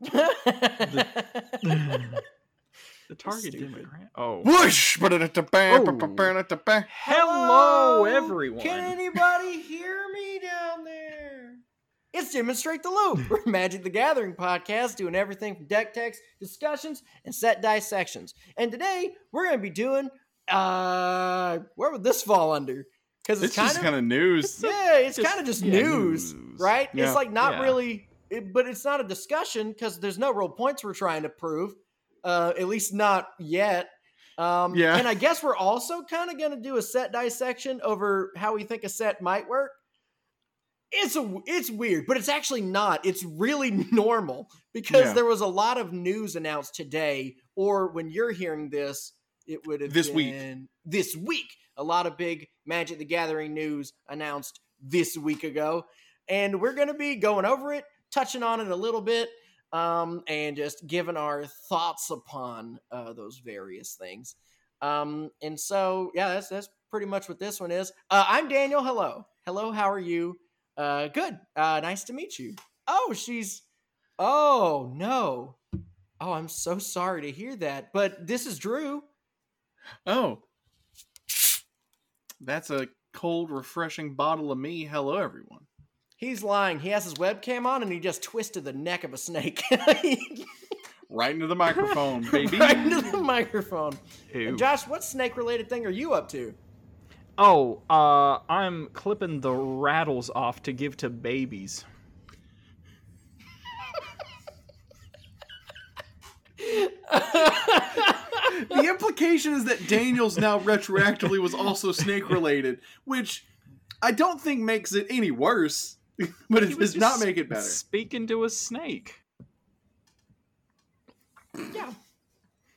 The target Stupid. demographic. Oh. Whoosh! Oh. Hello, everyone. Can anybody hear me down there? It's Demonstrate the Loop. We're Magic the Gathering podcast doing everything from deck techs, discussions, and set dissections. And today we're going to be doing, uh, where would this fall under? Because it's, It's kind just of, kind of news. yeah, it's kind of just yeah, news, news. right? Yeah. It's like not Yeah. really, it, but it's not a discussion because there's no real points we're trying to prove, uh, at least not yet. Um, Yeah. And I guess we're also kind of going to do a set dissection over how we think a set might work. It's a it's weird, but it's actually not. It's really normal because Yeah. there was a lot of news announced today, or when you're hearing this, it would have This week. been this week. A lot of big Magic the Gathering news announced this week ago, and we're going to be going over it, touching on it a little bit, um, and just giving our thoughts upon uh, those various things. Um, and so, yeah, that's that's pretty much what this one is. Uh, I'm Daniel. Hello, hello. How are you? Uh, good. Uh, nice to meet you. Oh, she's. Oh no. Oh, I'm so sorry to hear that. But this is Drew. Oh. That's a cold, refreshing bottle of me. Hello, everyone. He's lying. He has his webcam on and he just twisted the neck of a snake. Right into the microphone, baby. right into the microphone. And Josh, what snake related thing are you up to? Oh, uh, I'm clipping the rattles off to give to babies. the implication is that Daniel's now retroactively was also snake related, which I don't think makes it any worse, but it does not make it better. Speaking to a snake. Yeah.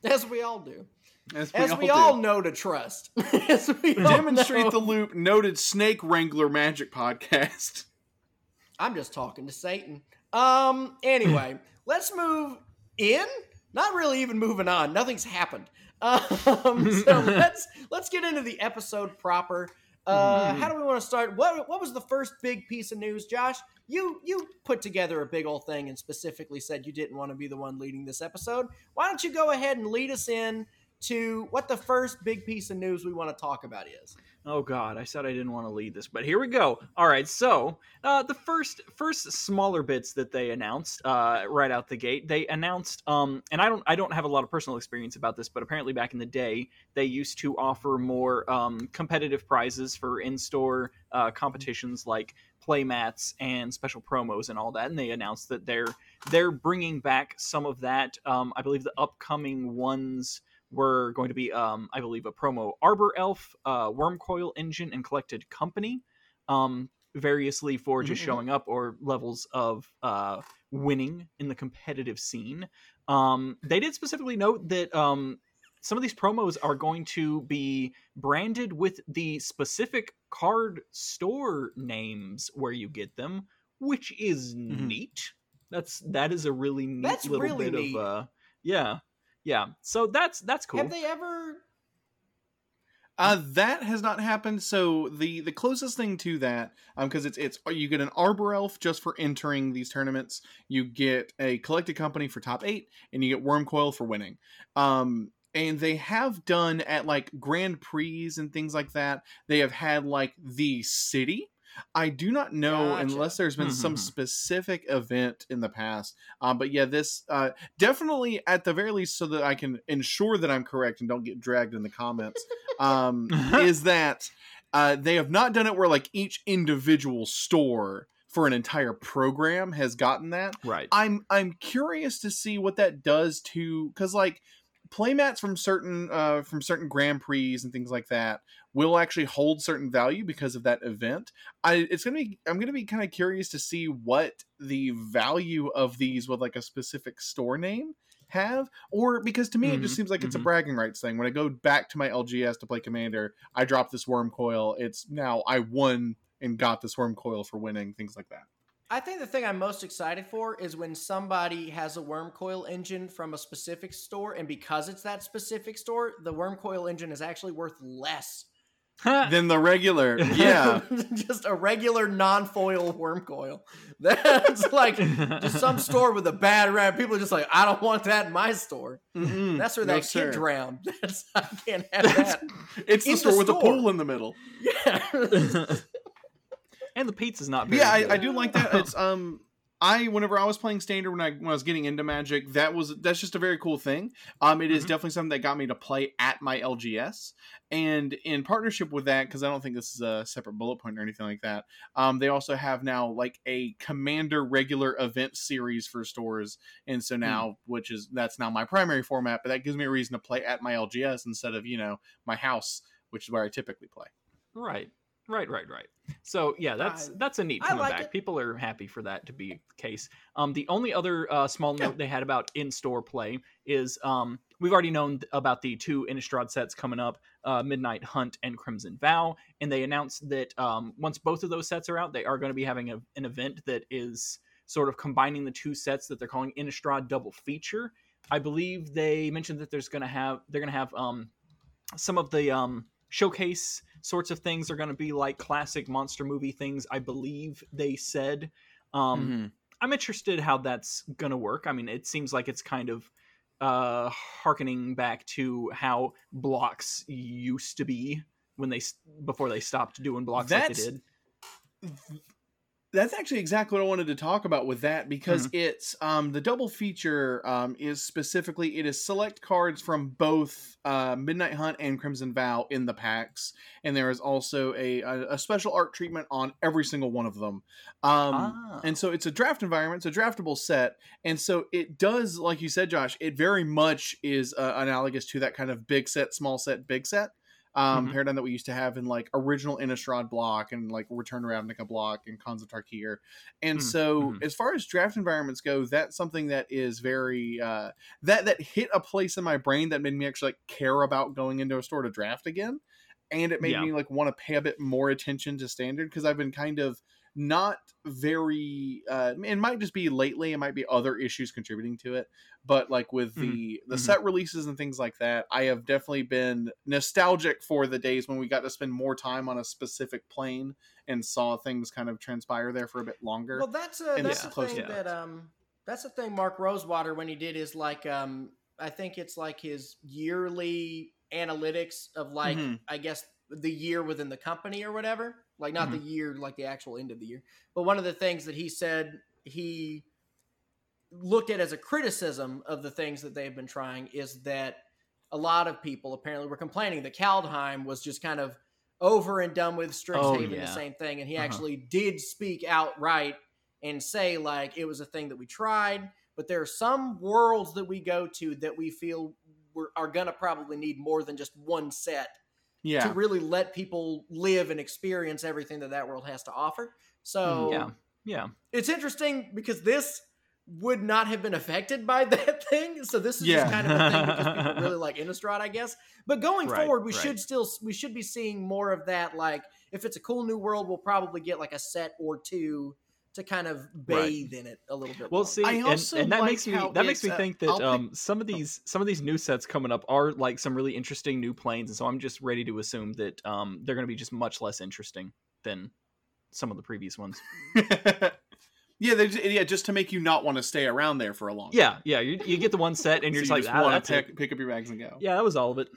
As we all do. As we, As all, we do. all know to trust. As we demonstrate know. the loop. Noted snake wrangler magic podcast. I'm just talking to Satan. Um. Anyway, let's move in. Not really even moving on. Nothing's happened. Um. So let's let's get into the episode proper. Uh, Mhm. how do we want to start? What what was the first big piece of news, Josh? You you put together a big old thing and specifically said you didn't want to be the one leading this episode. Why don't you go ahead and lead us in to what the first big piece of news we want to talk about is? Oh God, I said I didn't want to lead this, but here we go. All right, so uh, the first first smaller bits that they announced uh, right out the gate, they announced, um, and I don't I don't have a lot of personal experience about this, but apparently back in the day they used to offer more um, competitive prizes for in store uh, competitions like playmats and special promos and all that, and they announced that they're they're bringing back some of that. Um, I believe the upcoming ones were going to be, um, I believe, a promo Arbor Elf, uh, Wormcoil Engine, and Collected Company, um, variously for just Mhm. showing up or levels of uh, winning in the competitive scene. Um, they did specifically note that um, some of these promos are going to be branded with the specific card store names where you get them, which is Mhm. neat. That's that is a really neat That's little really bit neat. of uh, yeah, yeah. So that's that's cool. Have they ever? Uh, that has not happened. So the the closest thing to that, um, because it's it's you get an arbor elf just for entering these tournaments. You get a collected company for top eight, and you get Wormcoil for winning. Um, and they have done at like Grand Prix and things like that. They have had like the city. I do not know Gotcha. unless there's been some Mhm. specific event in the past. Um, but yeah, this uh, definitely at the very least, so that I can ensure that I'm correct and don't get dragged in the comments, um, is that uh, they have not done it where like each individual store for an entire program has gotten that. right. I'm I'm curious to see what that does to because like playmats from certain uh, from certain Grand Prix and things like that will actually hold certain value because of that event. I it's gonna be I'm gonna be kind of curious to see what the value of these with like a specific store name have or because to me it just Mhm, seems like it's a mhm. bragging rights thing when i go back to my lgs to play commander i drop this wormcoil it's now i won and got this wormcoil for winning things like that I think the thing I'm most excited for is when somebody has a wormcoil engine from a specific store, and because it's that specific store, the wormcoil engine is actually worth less than the regular. Yeah. just a regular non-foil wormcoil. That's like just some store with a bad rap. People are just like, I don't want that in my store. Mm-mm. That's where No, that sir. kid drowned. That's I can't have that. It's the in the store with the store. pool in the middle. Yeah. and the pizza's not But very yeah, I. I do like that. It's um, I whenever I was playing standard when I when I was getting into Magic, that was that's just a very cool thing. Um, it is Mhm. definitely something that got me to play at my LGS, and in partnership with that, because I don't think this is a separate bullet point or anything like that. Um, they also have now like a Commander regular event series for stores, and so now which is that's now my primary format, but that gives me a reason to play at my LGS instead of you know my house, which is where I typically play. Right, right, right, right. So yeah, that's I- that's a neat coming like. People are happy for that to be the case. Um, the only other uh, small note they had about in-store play is um, we've already known about the two Innistrad sets coming up, uh, Midnight Hunt and Crimson Vow, and they announced that um, once both of those sets are out, they are going to be having a, an event that is sort of combining the two sets that they're calling Innistrad Double Feature. I believe they mentioned that there's going to have they're going to have um, some of the um, showcase sorts of things are going to be like classic monster movie things i believe they said. Um Mm-hmm. i'm interested how that's going to work. I mean it seems like it's kind of uh harkening back to how blocks used to be when they before they stopped doing blocks like That's- they did that's actually exactly what I wanted to talk about with that because Mm-hmm. it's um the double feature um is specifically it is select cards from both uh Midnight Hunt and Crimson Vow in the packs and there is also a a, a special art treatment on every single one of them. Um Ah. and so it's a draft environment, it's a draftable set, and so it does, like you said, Josh, it very much is uh, analogous to that kind of big set, small set, big set um, Mhm. paradigm that we used to have in like original Innistrad block and like Return to Ravnica block and Khans of Tarkir. And Mm, so, mhm. as far as draft environments go, that's something that is very uh, that that hit a place in my brain that made me actually like care about going into a store to draft again, and it made Yeah. me like want to pay a bit more attention to standard because I've been kind of not very uh it might just be lately it might be other issues contributing to it but like with the the Mhm. set releases and things like that i have definitely been nostalgic for the days when we got to spend more time on a specific plane and saw things kind of transpire there for a bit longer Well, that's a, And that's it's the thing to that that. um that's the thing Mark Rosewater when he did is like um I think it's like his yearly analytics of like Mhm. I guess the year within the company or whatever. Like not the year like the actual end of the year. But one of the things that he said he looked at as a criticism of the things that they've been trying is that a lot of people apparently were complaining that Kaldheim was just kind of over and done with Strixhaven Oh, yeah. the same thing and he Uh-huh. actually did speak outright and say like it was a thing that we tried but there are some worlds that we go to that we feel we're, are going to probably need more than just one set yeah to really let people live and experience everything that that world has to offer so mm, yeah yeah it's interesting because this would not have been affected by that thing. So this is Yeah. just kind of a thing because people really like Innistrad, I guess. But going Right, forward, we right. should still we should be seeing more of that. Like if it's a cool new world, we'll probably get like a set or two to kind of Right. bathe in it a little bit. Well, longer. see, and, and that like makes me that makes me think that I'll pick- um, some of these some of these new sets coming up are like some really interesting new planes, and so I'm just ready to assume that um, they're going to be just much less interesting than some of the previous ones. yeah they yeah just to make you not want to stay around there for a long Yeah, yeah, you, you get the one set, and you're So just you like, ah, wanna that's it. pick, pick up your bags and go Yeah, that was all of it.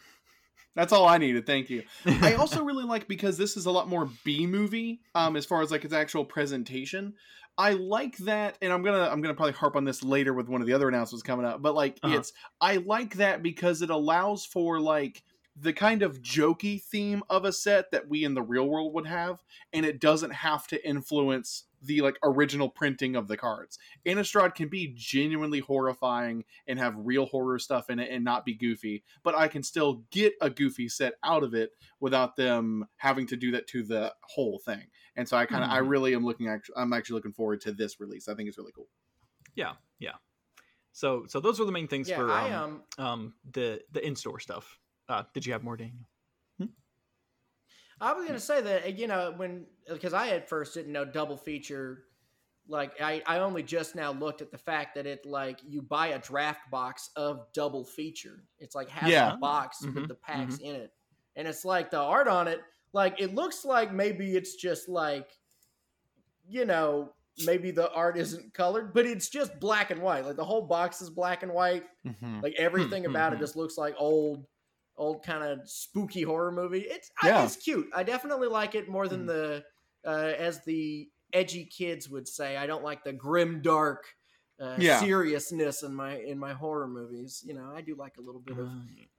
That's all I needed. Thank you. I also really like because this is a lot more B movie um as far as like its actual presentation. I like that and I'm going to I'm to probably harp on this later with one of the other announcements coming up, but like Uh-huh. it's I like that because it allows for like the kind of jokey theme of a set that we in the real world would have and it doesn't have to influence the like original printing of the cards. Innistrad can be genuinely horrifying and have real horror stuff in it and not be goofy, but I can still get a goofy set out of it without them having to do that to the whole thing. And so I kind of I Mhm. really am looking actually I'm actually looking forward to this release. I think it's really cool. Yeah, yeah. So, so those were the main things yeah, for I um, um um the the in store stuff. Uh, did you have more, Daniel? I was gonna say that you know when because I at first didn't know double feature. Like I, I only just now looked at the fact that it like you buy a draft box of double feature. It's like has Yeah. a box Mhm, with the packs in it, and it's like the art on it like it looks like maybe it's just like you know maybe the art isn't colored but it's just black and white like the whole box is black and white Mhm. like everything Hmm, about it just looks like old old kind of spooky horror movie it's Yeah. I, it's cute i definitely like it more than Mhm. the uh, as the edgy kids would say i don't like the grim dark uh, Yeah. seriousness in my in my horror movies you know i do like a little bit of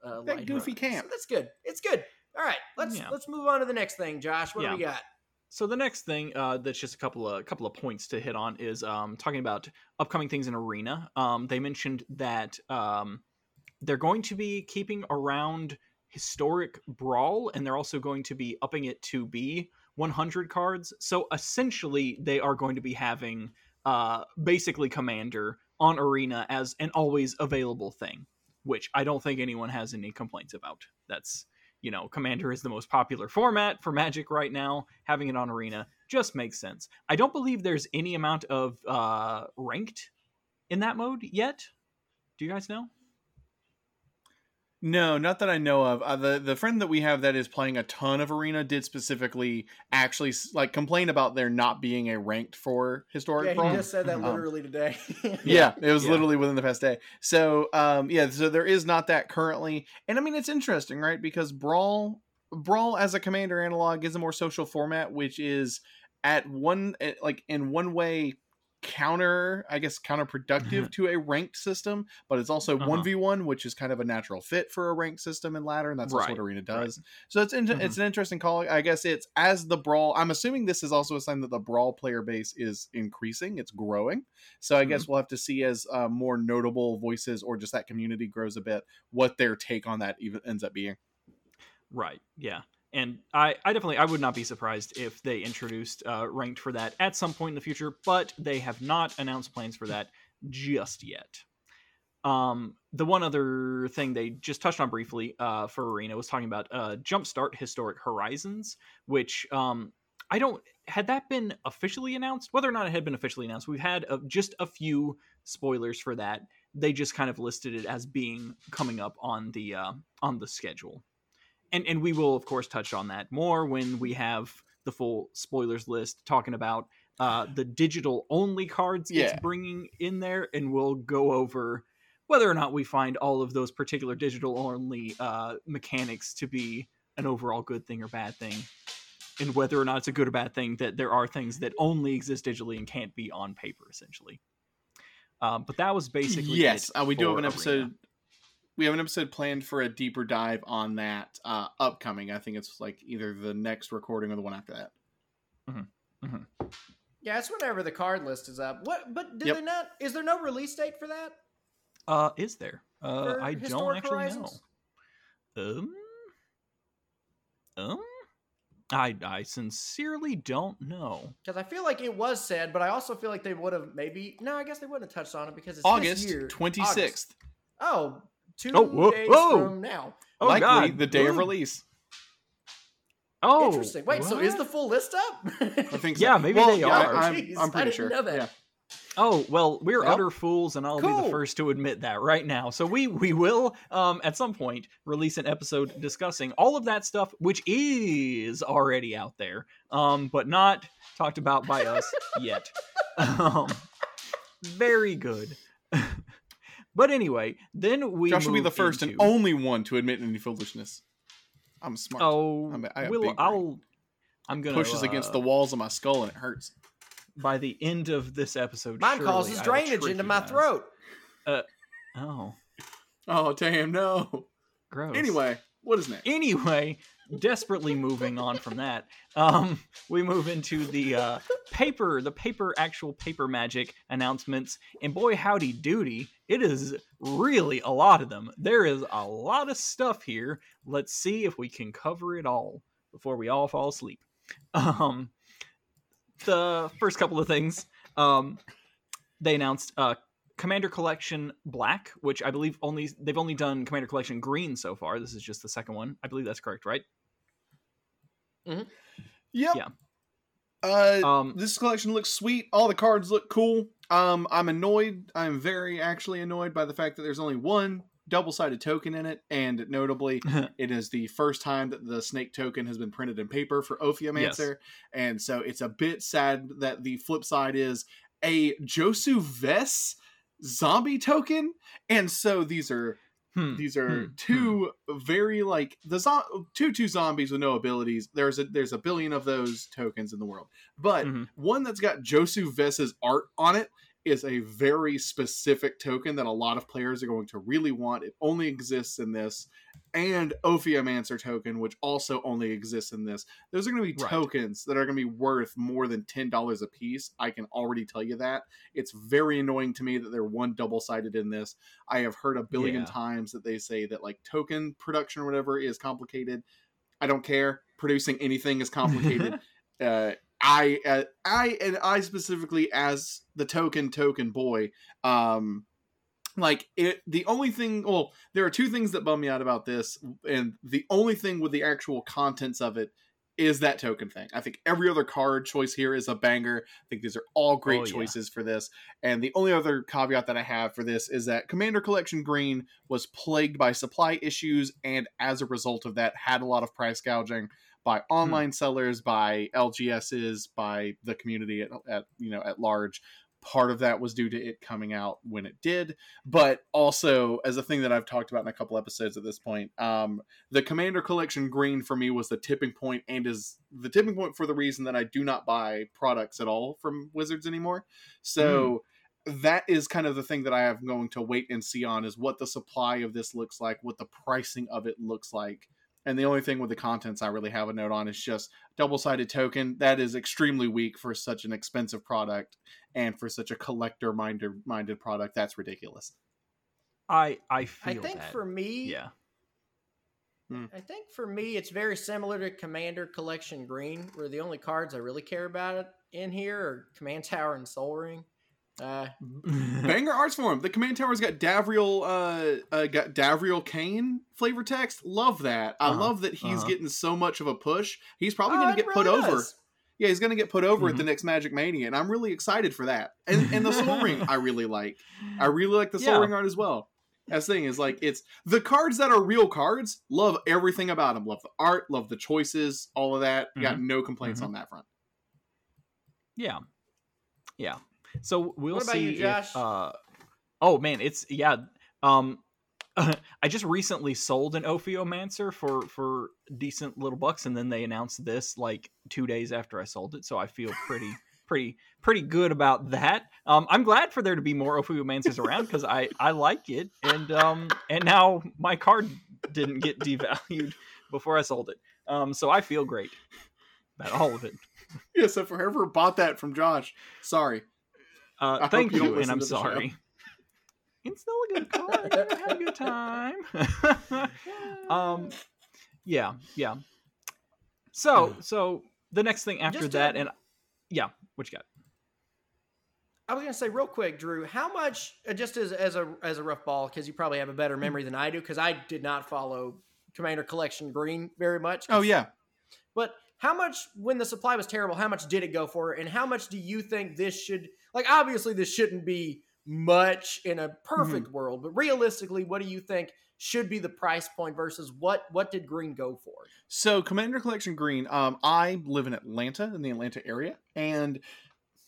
uh, That goofy lighthearted. camp. So that's good. It's good. All right, let's Yeah. let's move on to the next thing, Josh. What do we got? So the next thing uh, that's just a couple of couple of points to hit on is um, talking about upcoming things in Arena. Um, they mentioned that um, they're going to be keeping around historic brawl, and they're also going to be upping it to be 100 cards. So essentially, they are going to be having uh, basically Commander on Arena as an always available thing, which I don't think anyone has any complaints about. That's you know, Commander is the most popular format for Magic right now. Having it on Arena just makes sense. I don't believe there's any amount of uh, ranked in that mode yet. Do you guys know? No, not that I know of. Uh, the the friend that we have that is playing a ton of arena did specifically actually like complain about there not being a ranked for historic Yeah, brawl. he just said that Um, literally today. yeah, it was Yeah. literally within the past day. So, um, yeah, so there is not that currently, and I mean it's interesting, right? Because brawl, brawl as a commander analog is a more social format, which is at one eh, like in one way counter, I guess, counterproductive to a ranked system, but it's also Uh-huh. one v one, which is kind of a natural fit for a ranked system in ladder, and that's Right, what arena right. does. So it's inter- Mhm. it's an interesting call. I guess it's as the brawl. I'm assuming this is also a sign that the brawl player base is increasing. It's growing. So I Mm-hmm. guess we'll have to see as uh, more notable voices or just that community grows a bit, what their take on that even ends up being. Right. Yeah. And I, I definitely I would not be surprised if they introduced uh, ranked for that at some point in the future, but they have not announced plans for that just yet. Um, the one other thing they just touched on briefly uh, for Arena was talking about uh, Jumpstart Historic Horizons, which um, I don't had that been officially announced. Whether or not it had been officially announced, we've had uh, just a few spoilers for that. They just kind of listed it as being coming up on the uh, on the schedule and and we will of course touch on that more when we have the full spoilers list talking about uh, the digital only cards Yeah. it's bringing in there, and we'll go over whether or not we find all of those particular digital only uh, mechanics to be an overall good thing or bad thing, and whether or not it's a good or bad thing that there are things that only exist digitally and can't be on paper, essentially. Um, but that was basically yes, uh, we do have an episode. We have an episode planned for a deeper dive on that uh, upcoming. I think it's like either the next recording or the one after that. yeah, it's whenever the card list is up. What? But did Yep. they not? Is there no release date for that? Uh, is there? Uh, I don't actually Horizons? know. Um, um, I I sincerely don't know. Because I feel like it was said, but I also feel like they would have maybe. No, I guess they wouldn't have touched on it because it's this August year. twenty August. sixth, Oh, two Oh, whoa, days whoa. from now. Oh likely God! the day of release. Oh, Interesting. Wait, so is the full list up? I think. Yeah, maybe Well, they yeah, are. I, am Jeez, I'm I pretty didn't sure. know that. Yeah. Oh well, we're Well, utter fools, and I'll be the first to admit that right now. So we we will um at some point release an episode discussing all of that stuff, which is already out there, um, but not talked about by us yet. Um, very good. But anyway, then we Josh will be the first and only one to admit any foolishness. I'm smart. Oh, I'm a- I have will. I'll. I'm gonna Pushes against uh, the walls of my skull and it hurts. by the end of this episode. Mine causes drainage into my guys. throat. Oh, Oh damn no. gross. Anyway, what is next? anyway desperately moving on from that um we move into the uh paper the paper actual paper magic announcements and boy howdy doody it is really a lot of them there is a lot of stuff here let's see if we can cover it all before we all fall asleep um the first couple of things um they announced uh Commander Collection Black, which I believe only they've only done Commander Collection Green so far. This is just the second one. I believe that's correct, right? Yep. Yeah. Uh, Um, this collection looks sweet. All the cards look cool. Um, I'm annoyed. I'm very actually annoyed by the fact that there's only one double sided token in it, and notably, it is the first time that the snake token has been printed in paper for Ophiomancer, and so it's a bit sad that the flip side is a Josu Vess zombie token, and so these are Hmm, these are hmm, two very like the zo- two two zombies with no abilities. There's a there's a billion of those tokens in the world, but Mhm. one that's got Josu Vess's art on it is a very specific token that a lot of players are going to really want. It only exists in this, and Ophiomancer token, which also only exists in this. Those are going to be Right. tokens that are going to be worth more than ten dollars a piece. I can already tell you that. It's very annoying to me that they're one double sided in this. I have heard a billion Yeah. times that they say that like token production or whatever is complicated. I don't care. Producing anything is complicated. uh, I, uh, I, and I specifically as the token token boy, um, like it. The only thing, well, there are two things that bum me out about this, and the only thing with the actual contents of it is that token thing. I think every other card choice here is a banger. I think these are all great Oh, yeah. choices for this. And the only other caveat that I have for this is that Commander Collection Green was plagued by supply issues, and as a result of that, had a lot of price gouging by online sellers, by LGSs, by the community at, at you know at large. Part of that was due to it coming out when it did, but also as a thing that I've talked about in a couple episodes at this point, um, the Commander Collection Green for me was the tipping point, and is the tipping point for the reason that I do not buy products at all from Wizards anymore. So that is kind of the thing that I am going to wait and see on is what the supply of this looks like, what the pricing of it looks like. And the only thing with the contents I really have a note on is just double sided token. That is extremely weak for such an expensive product and for such a collector minded minded product. That's ridiculous. I I feel I think that. for me, yeah. Hmm. I think for me, it's very similar to Commander Collection Green, where the only cards I really care about in here are Command Tower and Sol Ring. Uh, Banger arts for him. The command tower's got Davriel, uh, uh, got Davriel Cane flavor text. Love that. I Uh-huh. love that he's Uh-huh. getting so much of a push. He's probably oh, going to it get put really over. Yeah, he's going to get put over at the Mhm. next Magic Mania, and I'm really excited for that. And and the Sol Ring, I really like. I really like the Soul Yeah. Ring art as well. That's the thing is like it's the cards that are real cards. Love everything about them. Love the art. Love the choices. All of that. Got no complaints Mhm. on that front. Yeah. Yeah. So we'll What about see you, if, uh Oh man, it's yeah. Um I just recently sold an Ophiomancer for for decent little bucks and then they announced this like 2 days after I sold it, so I feel pretty pretty pretty good about that. Um I'm glad for there to be more Ophiomancers around cuz I I like it and um and now my card didn't get devalued before I sold it. Um so I feel great about all of it. Yeah. So whoever bought that from Josh, sorry. Uh, thank you you, and I'm to the show. sorry. It's still a good card. I had a good time. um, yeah, yeah. So, so the next thing after Just, that, and yeah, what you got? I was gonna say real quick, Drew. How much, uh, just as as a as a rough ball, because you probably have a better memory than I do, because I did not follow Commander Collection Green very much. Oh yeah. But how much, when the supply was terrible, how much did it go for? And how much do you think this should, like, obviously, this shouldn't be much in a perfect world, but realistically, what do you think should be the price point versus what what did Green go for? So Commander Collection Green, um, I live in Atlanta, in the Atlanta area, and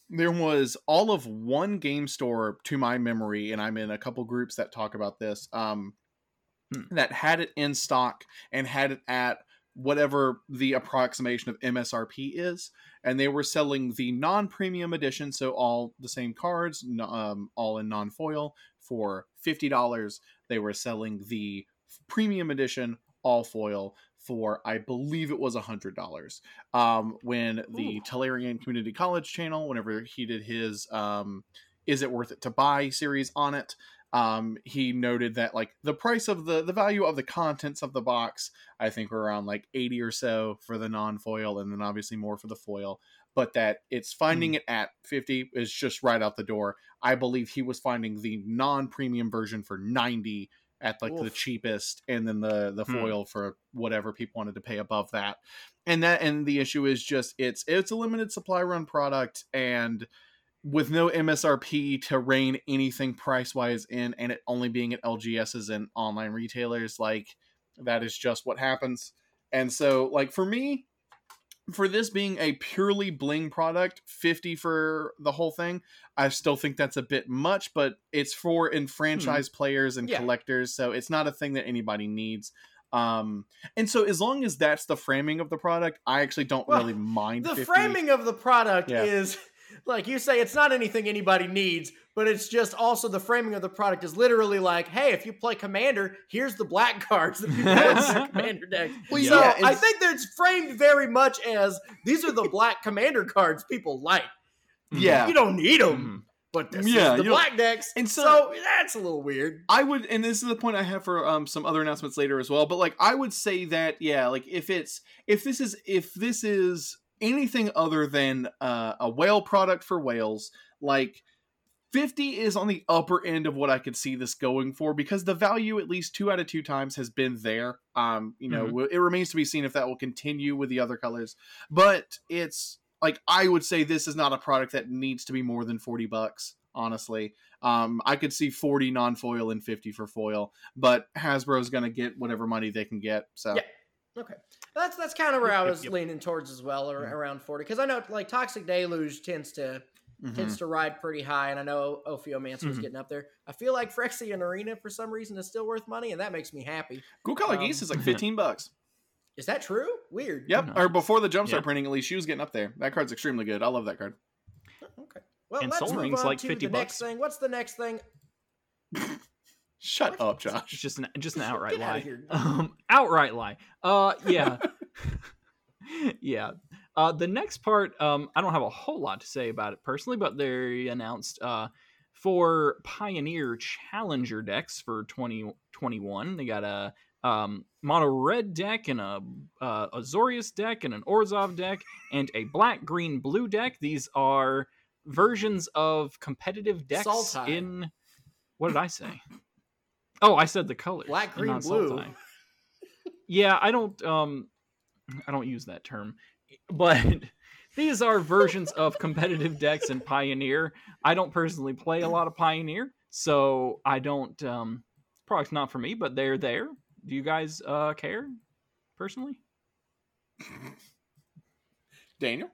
there was all of one game store to my memory, and I'm in a couple groups that talk about this, um, Hmm. that had it in stock and had it at whatever the approximation of MSRP is, and they were selling the non-premium edition, so all the same cards, um, all in non-foil for fifty dollars. They were selling the premium edition, all foil, for I believe it was a hundred dollars. Um, when the Ooh. Community College channel, whenever he did his um, "Is it worth it to buy?" series on it, um, he noted that like the price of the the value of the contents of the box, I think were around like eighty or so for the non foil, and then obviously more for the foil. But that it's finding it at fifty is just right out the door. I believe he was finding the non premium version for ninety at like the cheapest and then the the Hmm. foil for whatever people wanted to pay above that and that and the issue is just it's it's a limited supply run product and with no MSRP to rein anything price wise in, and it only being at LGSs and online retailers, like that is just what happens. And so, like for me, for this being a purely bling product, 50 for the whole thing, I still think that's a bit much, but it's for enfranchised players and Yeah. collectors, so it's not a thing that anybody needs. Um, and so as long as that's the framing of the product, I actually don't Well, really mind the 50. framing of the product Yeah. is like you say it's not anything anybody needs but it's just also the framing of the product is literally like hey if you play commander here's the black cards that people have in their commander deck Well, so yeah, i think that it's framed very much as these are the black commander cards people like Yeah. you don't need them Mhm. but this Yeah, is the black decks and so, so- that's a little weird I would, and this is the point I have for um some other announcements later as well. But like, I would say that yeah, like if it's if this is if this is anything other than uh, a whale product for whales, like. 50 is on the upper end of what I could see this going for because the value at least two out of two times has been there. Um, you know, Mhm. it remains to be seen if that will continue with the other colors. But it's like I would say this is not a product that needs to be more than 40 bucks, honestly. Um, I could see 40 non-foil and 50 for foil, but Hasbro's going to get whatever money they can get. So Yeah. Okay, that's that's kind of where I was yep. leaning towards as well, ar- Yeah. around forty. Because I know like Toxic Deluge tends to mhm. tends to ride pretty high, and I know Ophiomancer was Mhm. getting up there. I feel like Phyrexian Arena for some reason is still worth money, and that makes me happy. Cool Color um, Geese is like 15 bucks. Is that true? Weird. Yep, or before the Jumpstart Yeah. printing, at least she was getting up there. That card's extremely good. I love that card. Okay. Well, And let's Soul move Ring's on like to 50 the next thing. What's the next thing? Shut up, It's Josh. just an just an outright lie. Um, outright lie. Uh, yeah, yeah. Uh, the next part, um, I don't have a whole lot to say about it personally, but they announced uh for Pioneer Challenger decks for 2021. They got a um mono red deck and a uh, Azorius deck and an Orzhov deck and a black green blue deck. These are versions of competitive decks in what did I say? Oh, I said the colors. Black, green, blue. Sultai. Yeah, I don't um I don't use that term. But these are versions of competitive decks in Pioneer. I don't personally play a lot of Pioneer, so I don't um product's not for me, but they're there. Do you guys uh care personally? Daniel?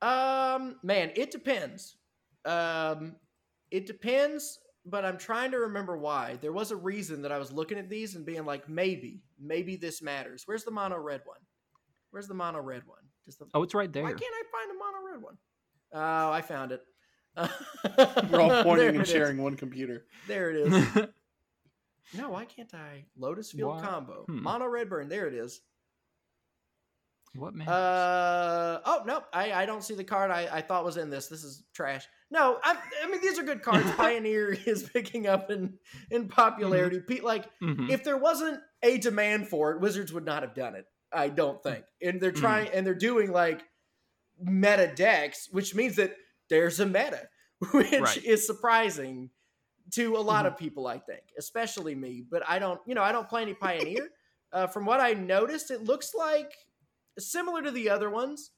Um, man, it depends. Um, it depends, but I'm trying to remember why. There was a reason that I was looking at these and being like, maybe, maybe this matters. Where's the mono red one? Where's the mono red one? Does the, Oh, it's right there. why can't I find a mono red one? Oh, I found it. We're all pointing it and is. sharing one computer. There it is. No, why can't I? Lotus Field Why- combo. hmm. Mono red burn. There it is. what man? Uh oh no, I, I don't see the card I, I thought was in this. This is trash. No, I, I mean these are good cards. Pioneer is picking up in in popularity. Pe- Like Mhm. if there wasn't a demand for it, Wizards would not have done it. I don't think. And they're trying and they're doing like meta decks, which means that there's a meta, which Right. is surprising to a lot of people, I think, especially me. But I don't, you know, I don't play any Pioneer. uh, from what I noticed, it looks like similar to the other ones.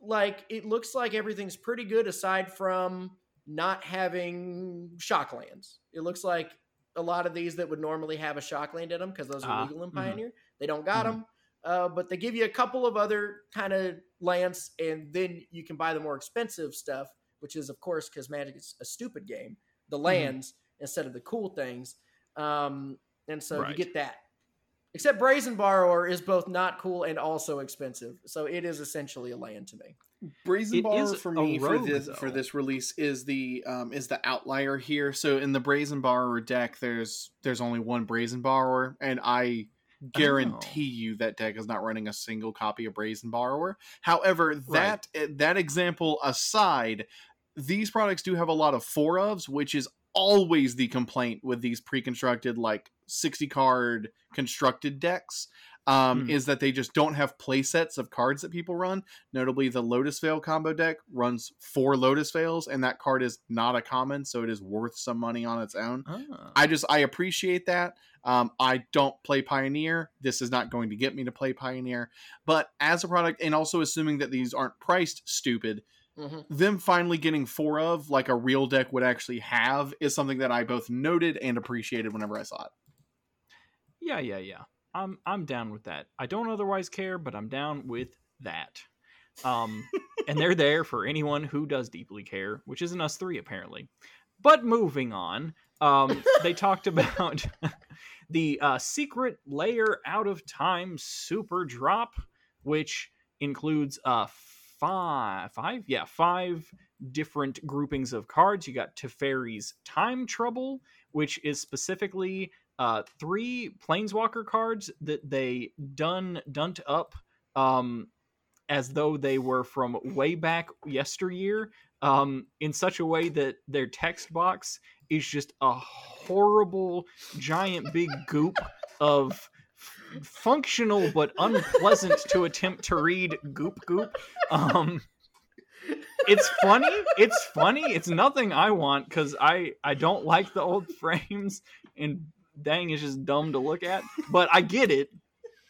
Like it looks like everything's pretty good aside from not having shock lands. It looks like a lot of these that would normally have a shock land in them because those are Ah, legal in mhm. Pioneer. They don't got Mhm. them. Uh, but they give you a couple of other kind of lands, and then you can buy the more expensive stuff, which is, of course, because Magic is a stupid game. Mm-hmm. The lands instead of the cool things, um, and so you get that. Except Brazen Borrower is both not cool and also expensive, so it is essentially a land to me. Brazen It Bar is for a me for rogue, this for this release is the um is the outlier here. So in the Brazen Borrower deck, there's there's only one Brazen Borrower, and I guarantee you that deck is not running a single copy of Brazen Borrower. However, that eh, that example aside, these products do have a lot of four ofs, which is always the complaint with these pre-constructed like 60 card constructed decks um, Hmm. is that they just don't have play sets of cards that people run notably the lotus field combo deck runs four lotus fields and that card is not a common so it is worth some money on its own Ah. i just i appreciate that um, i don't play pioneer this is not going to get me to play pioneer but as a product and also assuming that these aren't priced stupid Mhm. them finally getting four of, like a real deck would actually have, is something that I both noted and appreciated whenever I saw it. Yeah, yeah, yeah. I'm I'm down with that. I don't otherwise care, but I'm down with that. Um, and they're there for anyone who does deeply care, which isn't us three apparently. But moving on, um, they talked about the uh, Secret Lair out of time super drop, which includes uh five five yeah five different groupings of cards. You got Teferi's Time Trouble, which is specifically uh, three planeswalker cards that they done dunt up um, as though they were from way back yesteryear um, in such a way that their text box is just a horrible giant big goop of functional but unpleasant to attempt to read goop goop. Um it's funny it's funny it's nothing i want because i i don't like the old frames and dang is just dumb to look at but i get it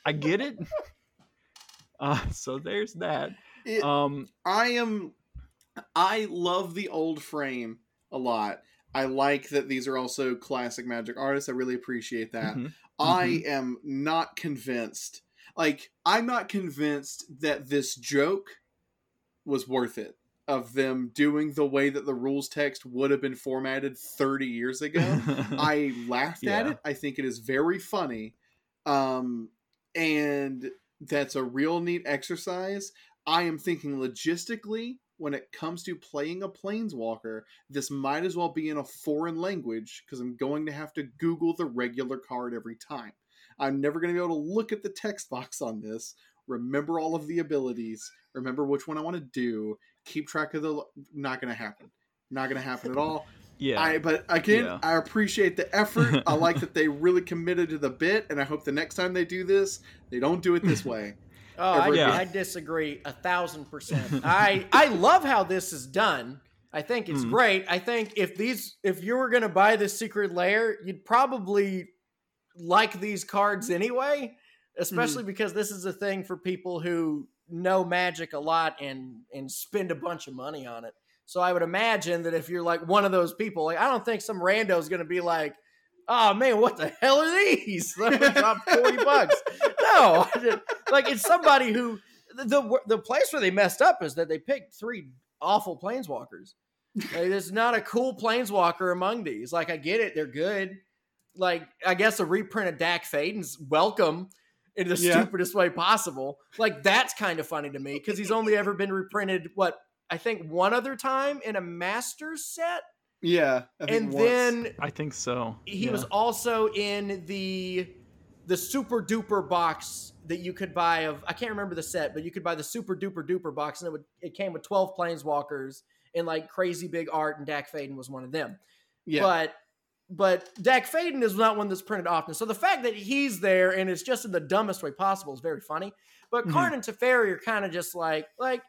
i get it uh so there's that It- um I am I love the old frame a lot. I like that these are also classic magic artists. I really appreciate that. mhm. I am not convinced. Like I'm not convinced that this joke was worth it of them doing the way that the rules text would have been formatted 30 years ago. I laughed at it. I think it is very funny. Um, and that's a real neat exercise. I am thinking logistically when it comes to playing a planeswalker, this might as well be in a foreign language because I'm going to have to Google the regular card every time. I'm never going to be able to look at the text box on this, remember all of the abilities, remember which one I want to do, keep track of the. Not going to happen. Not going to happen at all. yeah I but again, Yeah. I appreciate the effort. I like that they really committed to the bit, and I hope the next time they do this, they don't do it this way. Oh, I, Ever again. I disagree a thousand percent. I I love how this is done. I think it's Mhm. great. I think if these if you were gonna buy this Secret Lair, you'd probably like these cards anyway. Especially because this is a thing for people who know magic a lot and and spend a bunch of money on it. So I would imagine that if you're like one of those people, like I don't think some rando is gonna be like, oh man, what the hell are these? Let me drop 40 bucks. No, just- like it's somebody who the, the the place where they messed up is that they picked three awful planeswalkers. Like, there's not a cool planeswalker among these. Like I get it, they're good. Like I guess a reprint of Dack Fayden's welcome in the Yeah. stupidest way possible. Like that's kind of funny to me because he's only ever been reprinted what I think one other time in a Masters set, Yeah, I think and once. then i think so he Yeah. was also in the the super duper box that you could buy of I can't remember the set, but you could buy the super duper duper box and it would it came with 12 planeswalkers and like crazy big art and Dack Fayden was one of them. yeah, But but Dack Fayden is not one that's printed often. So the fact that he's there and it's just in the dumbest way possible is very funny. But Mhm. Karn and Teferi are kind of just like like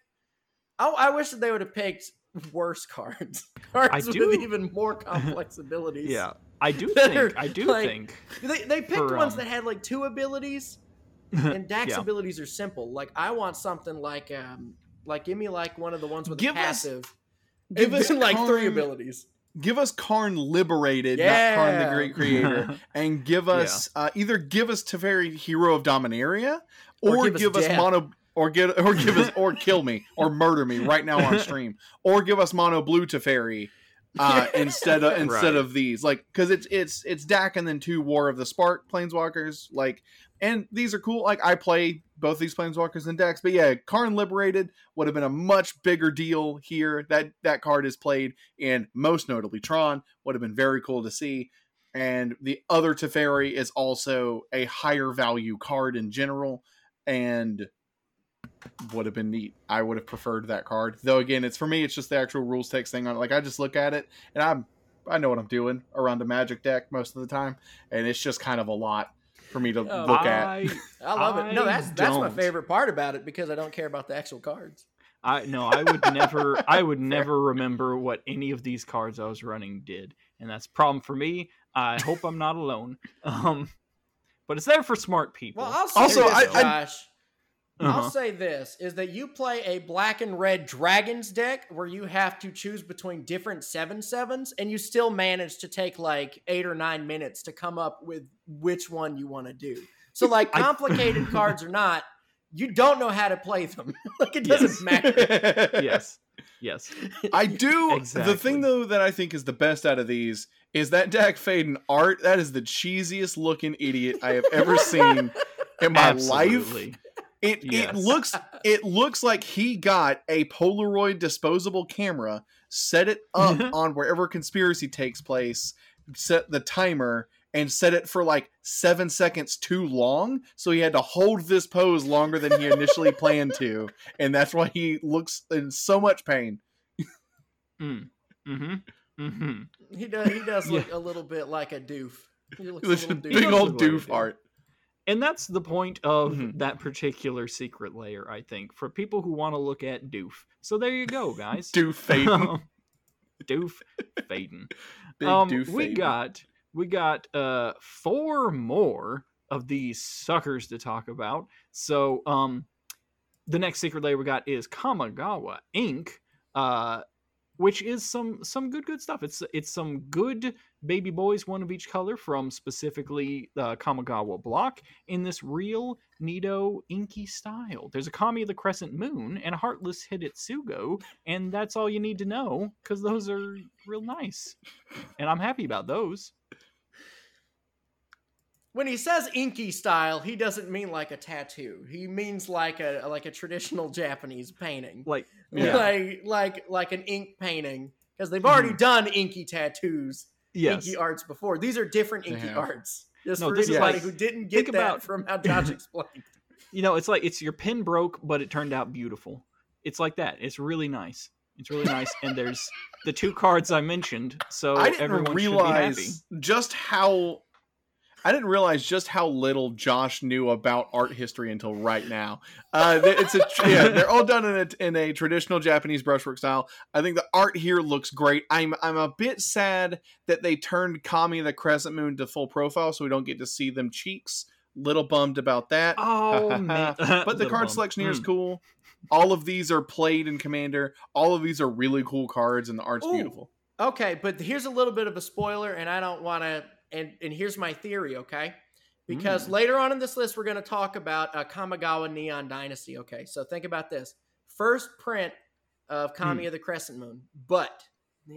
I, I wish that they would have picked worse cards. Cards with even more complex abilities. yeah i do think i do like, think They, they picked For, ones um, that had like two abilities, and Dack's Yeah. abilities are simple. Like I want something like um like give me like one of the ones with Give the us- passive. give us like three abilities. Give us Karn liberated, not Karn the Great Creator, and give us uh, either give us Teferi Hero of Dominaria, Or or, give us give us death. Mono. Or get or give us or kill me or murder me right now on stream or give us mono blue Teferi uh, instead of instead Right. of these like because it's it's it's Dack and then two War of the Spark planeswalkers like and these are cool like I play both these planeswalkers and decks but yeah Karn liberated would have been a much bigger deal here that that card is played in most notably Tron would have been very cool to see and the other Teferi is also a higher value card in general and would have been neat. I would have preferred that card. Though again, it's for me, it's just the actual rules text thing on it. Like I just look at it and I'm I know what I'm doing around a magic deck most of the time, and it's just kind of a lot for me to Oh, look at. I, I love it. No, I that's that's my favorite part about it because I don't care about the actual cards. I no, I would never I would never remember what any of these cards I was running did. And that's a problem for me. I hope I'm not alone. Um but it's there for smart people. Well, I'll Also, this, I- I- Josh. Uh-huh. I'll say this is that you play a black and red dragons deck where you have to choose between different seven sevens and you still manage to take like eight or nine minutes to come up with which one you want to do. So like I- complicated cards or not, you don't know how to play them. like it doesn't Yes. matter. yes, yes. I do. exactly. The thing though that I think is the best out of these is that Dack Fayden art. That is the cheesiest looking idiot I have ever seen in my life. Absolutely. It Yes. it looks it looks like he got a Polaroid disposable camera, set it up on wherever conspiracy takes place, set the timer, and set it for like seven seconds too long. So he had to hold this pose longer than he initially planned to, and that's why he looks in so much pain. Mm. Mm-hmm. Mm-hmm. he does he does look Yeah. a little bit like a doof. He looks a This little big doof. does old look like a doof art. And that's the point of Mhm. that particular Secret Lair, I think, for people who want to look at Doof. So there you go, guys. Doof Fayden. Doof Fayden. Big um, Doof we Fayden. got we got uh four more of these suckers to talk about. So um the next Secret Lair we got is Kamigawa Ink. Uh which is some some good good stuff. It's it's some good baby boys, one of each color from specifically the Kamigawa block in this real neato inky style. There's a Kami of the Crescent Moon and a Heartless Hidetsugu, and that's all you need to know because those are real nice, and I'm happy about those. when he says inky style, he doesn't mean like a tattoo. He means like a like a traditional Japanese painting. Like Yeah. Like like like an ink painting because they've already Mhm. done inky tattoos, yes, inky arts before. These are different inky have. arts. Just No, for this is anybody like- who didn't think get that about- from how Josh explained. you know, it's like it's your pin broke, but it turned out beautiful. It's like that. It's really nice. It's really nice, and there's the two cards I mentioned, so I didn't everyone should be happy. realize just how I didn't realize just how little Josh knew about art history until right now. Uh, it's a yeah, they're all done in a in a traditional Japanese brushwork style. I think the art here looks great. I'm I'm a bit sad that they turned Kami the Crescent Moon to full profile, so we don't get to see them cheeks. Little bummed about that. Oh man! but the card bum. selection here is Mm. cool. All of these are played in Commander. All of these are really cool cards, and the art's Ooh. beautiful. Okay, but here's a little bit of a spoiler, and I don't want to. And and here's my theory, okay? Because Mm. later on in this list, we're going to talk about uh, Kamigawa Neon Dynasty. Okay, so think about this: first print of Kami of the Crescent Moon, but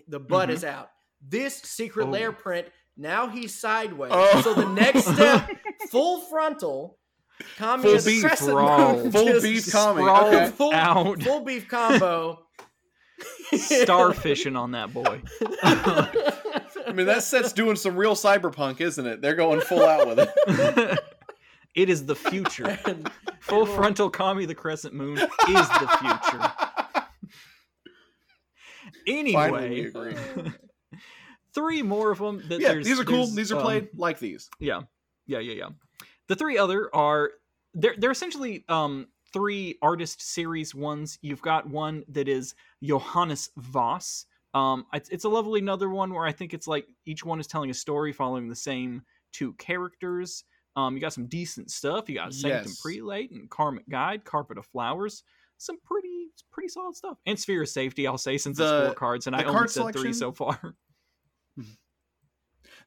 the butt Mhm. is out. This secret Oh. layer print now he's sideways. Oh. So the next step, full frontal. Kami Full beef, Crescent. Moon. Full beef Kami. sprawled Okay. Full, out, full beef combo. starfishing on that boy. I mean, that set's doing some real cyberpunk, isn't it? They're going full out with it. it is the future. Full frontal Kami the Crescent Moon is the future. Anyway, three more of them. That Yeah, there's- these are cool. These are um, played like these. Yeah, yeah, yeah, yeah. The three other are they're they're essentially um three artist series ones. You've got one that is Johannes Voss. Um, it's, it's a lovely another one where I think it's like each one is telling a story following the same two characters. Um, you got some decent stuff. You got Sanctum Yes. Prelate and Karmic Guide, Carpet of Flowers. Some pretty pretty solid stuff. And Sphere of Safety, I'll say, since The- it's four cards, and I only card said three so far.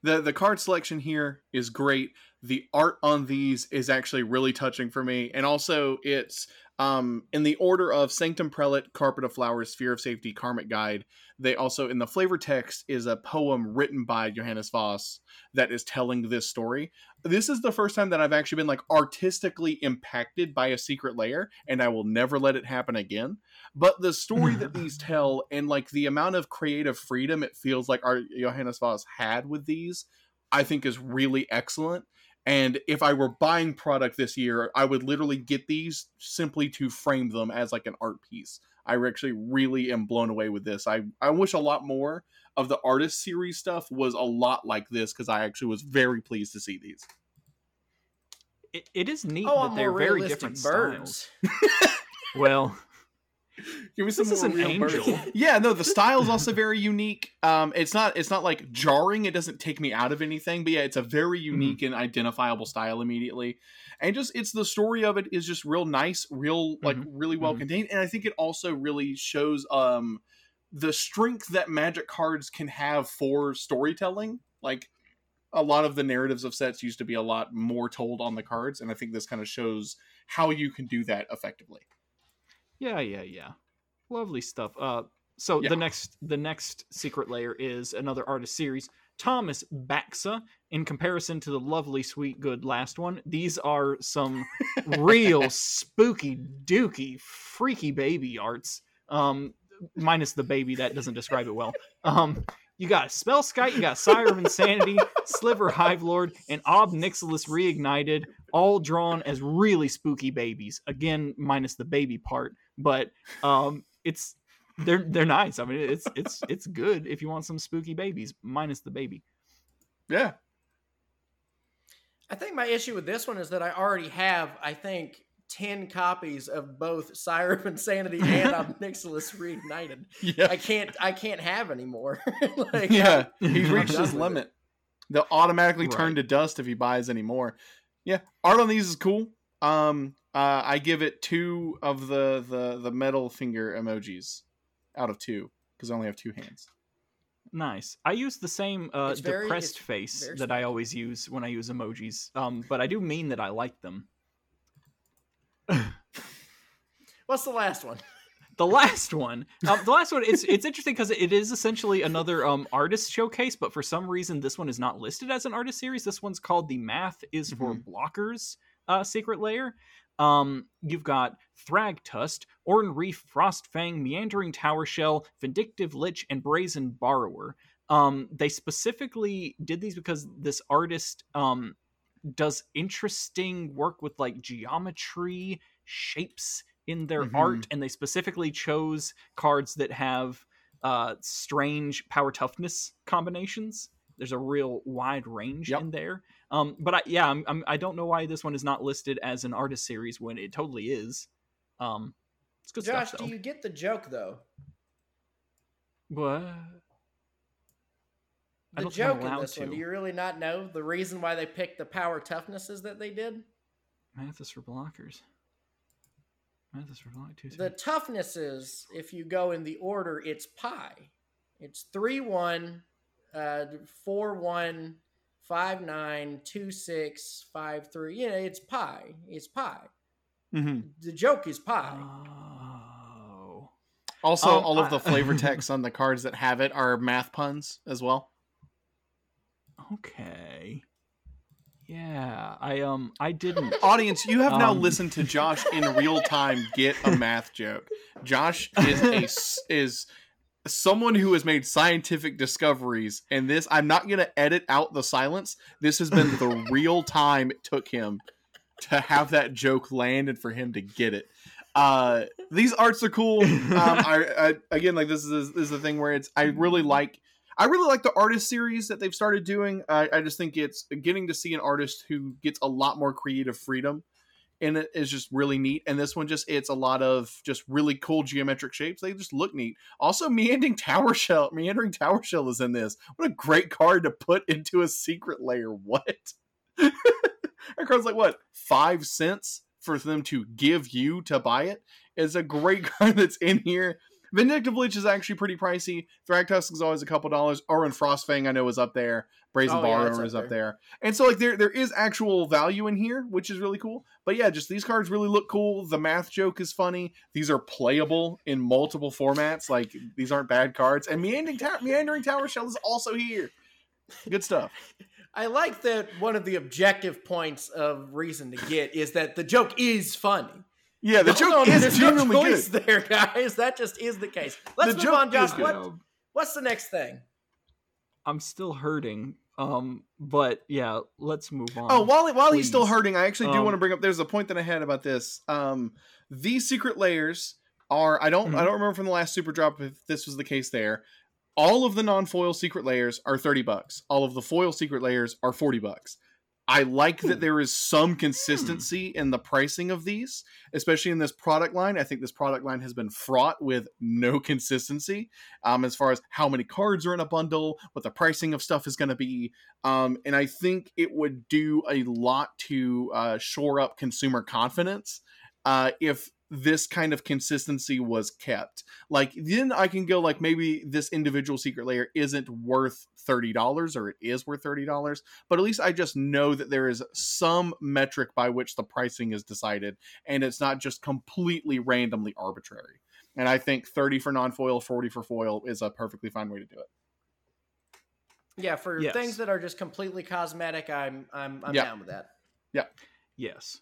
The the card selection here is great. The art on these is actually really touching for me, and also it's um in the order of Sanctum Prelate, Carpet of Flowers, Sphere of Safety, Karmic Guide. They also in the flavor text is a poem written by Johannes Voss that is telling this story. This is the first time that I've actually been like artistically impacted by a Secret Lair, and I will never let it happen again. But the story that these tell and like the amount of creative freedom it feels like our Johannes Voss had with these, I think is really excellent. And if I were buying product this year, I would literally get these simply to frame them as like an art piece. I actually really am blown away with this. I, I wish a lot more of the artist series stuff was a lot like this because I actually was very pleased to see these. It, it is neat oh, that they're very different birds. styles. Well, Give me some This is an angel. birds. Yeah, no, the style is also very unique. Um, it's not it's not like jarring. It doesn't take me out of anything, but yeah, it's a very Mm-hmm. unique and identifiable style immediately. And just it's the story of it is just real nice, real like Mhm. really well Mhm. contained, and I think it also really shows um the strength that Magic cards can have for storytelling. Like a lot of the narratives of sets used to be a lot more told on the cards, and I think this kind of shows how you can do that effectively. Yeah, yeah, yeah. Lovely stuff. Uh so Yeah. the next the next Secret Lair is another artist series. Thomas Baxa. In comparison to the lovely, sweet, good last one, these are some real spooky, dooky, freaky baby arts. Um, minus the baby that doesn't describe it well. Um, you got Spell Spellskite, you got Sire of Insanity, Sliver Hive Lord, and Ob Nixilis Reignited, all drawn as really spooky babies. Again, minus the baby part, but um, it's they're they're nice. I mean, it's it's it's good if you want some spooky babies, minus the baby. Yeah, I think my issue with this one is that I already have, I think, 10 copies of both Sire of Insanity and Obnixilis Reignited. yeah. I can't I can't have anymore. like yeah, he's reached his with limit. They'll automatically turn to dust if he buys any more. Yeah, art on these is cool. Um, uh, I give it two of the the the metal finger emojis out of two because I only have two hands. Nice. I use the same uh, very- depressed face that I always use when I use emojis. Um, but I do mean that I like them. What's the last one? The last one, um, the last one, it's it's interesting because it is essentially another um artist showcase, but for some reason this one is not listed as an artist series. This one's called the Math is for Mhm. Blockers uh, Secret Lair. Um, you've got Thragtusk, Orn Reef, Frostfang, Meandering Tower Shell, Vindictive Lich, and Brazen Borrower. Um, they specifically did these because this artist um does interesting work with like geometry, shapes in their Mhm. art, and they specifically chose cards that have uh strange power toughness combinations. There's a real wide range Yep. in there. Um, but I, yeah, I'm, I'm, I don't know why this one is not listed as an artist series when it totally is. Um, it's good Josh, stuff. do you get the joke though? What? The joke in this one, do you really not know the reason why they picked the power toughnesses that they did? Math is for blockers. Math is for block two. The toughnesses, if you go in the order, it's pi. It's 3 1, uh, 4 1, 5 9, 2 6, 5 3. You know, it's pi. It's pi. Mm-hmm. The joke is pi. Oh. Also, Um, all of the flavor text on the cards that have it are math puns as well. Okay. Yeah, I um I didn't. Audience, you have now Um. listened to Josh in real time get a math joke. Josh is a is someone who has made scientific discoveries, and this I'm not going to edit out the silence. This has been the real time it took him to have that joke land and for him to get it. Uh, these arts are cool. Um, I, I again like this is this is the thing where it's I really like I really like the artist series that they've started doing. I, I just think it's getting to see an artist who gets a lot more creative freedom and it is just really neat. And this one just it's a lot of just really cool geometric shapes. They just look neat. Also, meandering tower shell, meandering tower shell is in this. What a great card to put into a Secret Lair. What? that card's like what five cents for them to give you to buy it. It's a great card that's in here. Vindictive Lich is actually pretty pricey. Thragtusk is always a couple dollars. Ohran Frostfang I know is up there. Brazen Oh, yeah, Borrower is up there. there. And so like there there is actual value in here, which is really cool. But yeah, just these cards really look cool. The math joke is funny. These are playable in multiple formats. Like these aren't bad cards. And Meandering Tower Meandering Tower Shell is also here. Good stuff. I like that one of the objective points of reason to get is that the joke is funny. Yeah, the Hold joke on, is there's no genuinely good. there, guys. That just is the case. Let's The move on, Josh. What, what's the next thing? I'm still hurting. Um, but yeah, let's move on. Oh, while while he's still hurting, I actually do Um, want to bring up. There's a point that I had about this. Um, these Secret Lairs are. I don't. I Mhm. don't remember from the last super drop if this was the case there. All of the non-foil Secret Lairs are thirty bucks. All of the foil Secret Lairs are forty bucks. I like that there is some consistency in the pricing of these, especially in this product line. I think this product line has been fraught with no consistency um, as far as how many cards are in a bundle, what the pricing of stuff is going to be. Um, and I think it would do a lot to uh, shore up consumer confidence uh, if this kind of consistency was kept. Like then I can go like maybe this individual Secret Lair isn't worth $30 or it is worth $30, but at least I just know that there is some metric by which the pricing is decided and it's not just completely randomly arbitrary. And I think 30 for non-foil, 40 for foil is a perfectly fine way to do it. Yeah, for Yes. things that are just completely cosmetic, I'm I'm I'm Yeah. down with that. Yeah. Yes.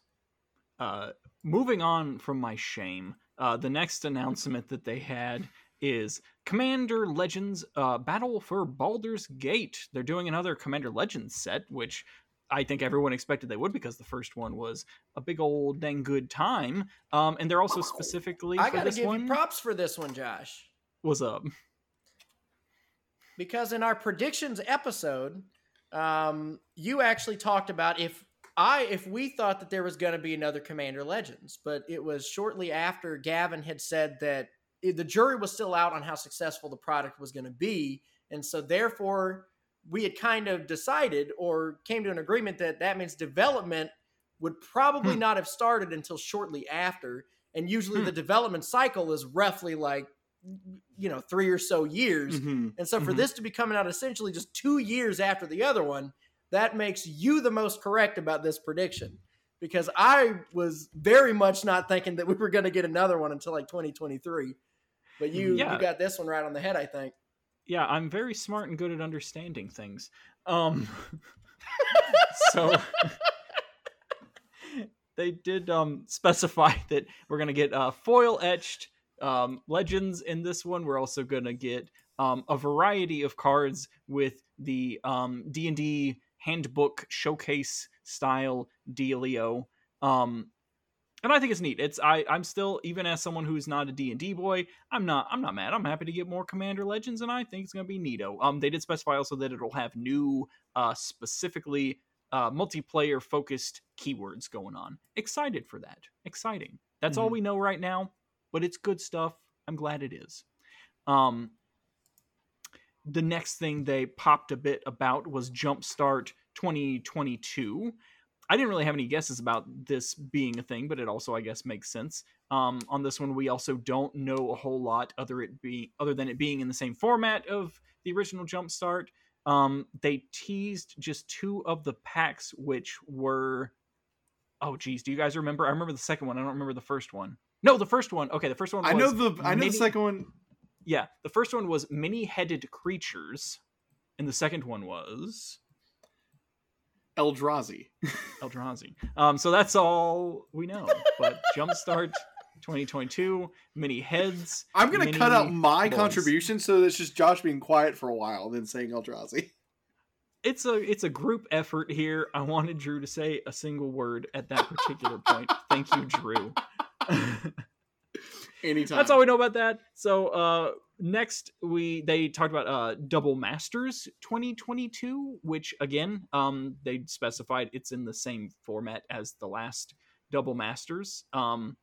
Uh, moving on from my shame, uh, the next announcement that they had is Commander Legends uh, Battle for Baldur's Gate. They're doing another Commander Legends set, which I think everyone expected they would because the first one was a big old dang good time. Um, and they're also specifically I for gotta this give one you props for this one, Josh, What's up. because in our predictions episode, um, you actually talked about if I if we thought that there was going to be another Commander Legends, but it was shortly after Gavin had said that the jury was still out on how successful the product was going to be, and so therefore we had kind of decided or came to an agreement that that means development would probably Hmm. not have started until shortly after, and usually Hmm. the development cycle is roughly like you know three or so years. Mhm. And so for Mhm. this to be coming out essentially just two years after the other one, that makes you the most correct about this prediction. Because I was very much not thinking that we were going to get another one until like 2023. But you, Yeah. you got this one right on the head, I think. yeah, I'm very smart and good at understanding things. Um, so they did um, specify that we're gonna get uh, foil etched um, legends in this one. We're also gonna get um, a variety of cards with the um, D and D handbook showcase style dealio. Um, and I think it's neat. It's I I'm still even as someone who's not a D&D boy, I'm not I'm not mad. I'm happy to get more Commander Legends and I think it's going to be neato. Um they did specify also that it'll have new uh specifically uh multiplayer focused keywords going on. Excited for that. Exciting. That's all Mhm. we know right now, but it's good stuff. I'm glad it is. Um the next thing they popped a bit about was Jumpstart 2022. I didn't really have any guesses about this being a thing, but it also, I guess, makes sense. Um, on this one, we also don't know a whole lot other it being other than it being in the same format of the original Jumpstart. Um, they teased just two of the packs, which were, oh geez, do you guys remember? I remember the second one. I don't remember the first one. No, the first one. Okay, the first one. Was I know the I know mini- the second one. Yeah, the first one was many-headed creatures, and the second one was Eldrazi. Eldrazi. Um, so that's all we know. But Jumpstart 2022, many heads. I'm gonna cut out my boys. contribution so it's just Josh being quiet for a while, then saying Eldrazi. It's a it's a group effort here. I wanted Drew to say a single word at that particular point. Thank you, Drew. Anytime. That's all we know about that. So uh next we they talked about uh Double Masters 2022, which again, um they specified it's in the same format as the last Double Masters. Um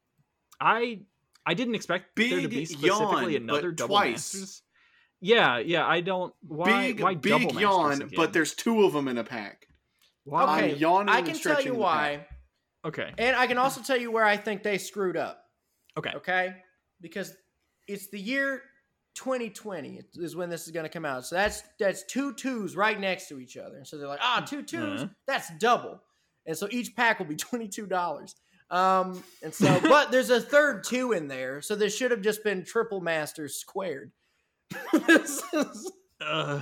I I didn't expect there to be specifically yawn, another Double twice. Masters. Yeah, yeah, I don't why big why big double yawn, again? but there's two of them in a pack. why? Okay, I'm yawning I can tell you why. pack. Okay. And I can also tell you where I think they screwed up. Okay. Okay? Because it's the year 2020 is when this is going to come out. So that's that's two twos right next to each other. And so they're like, ah, two twos, Uh-huh. that's double. And so each pack will be $22. Um, and so, but there's a third two in there. So this should have just been triple masters squared. Is- Uh,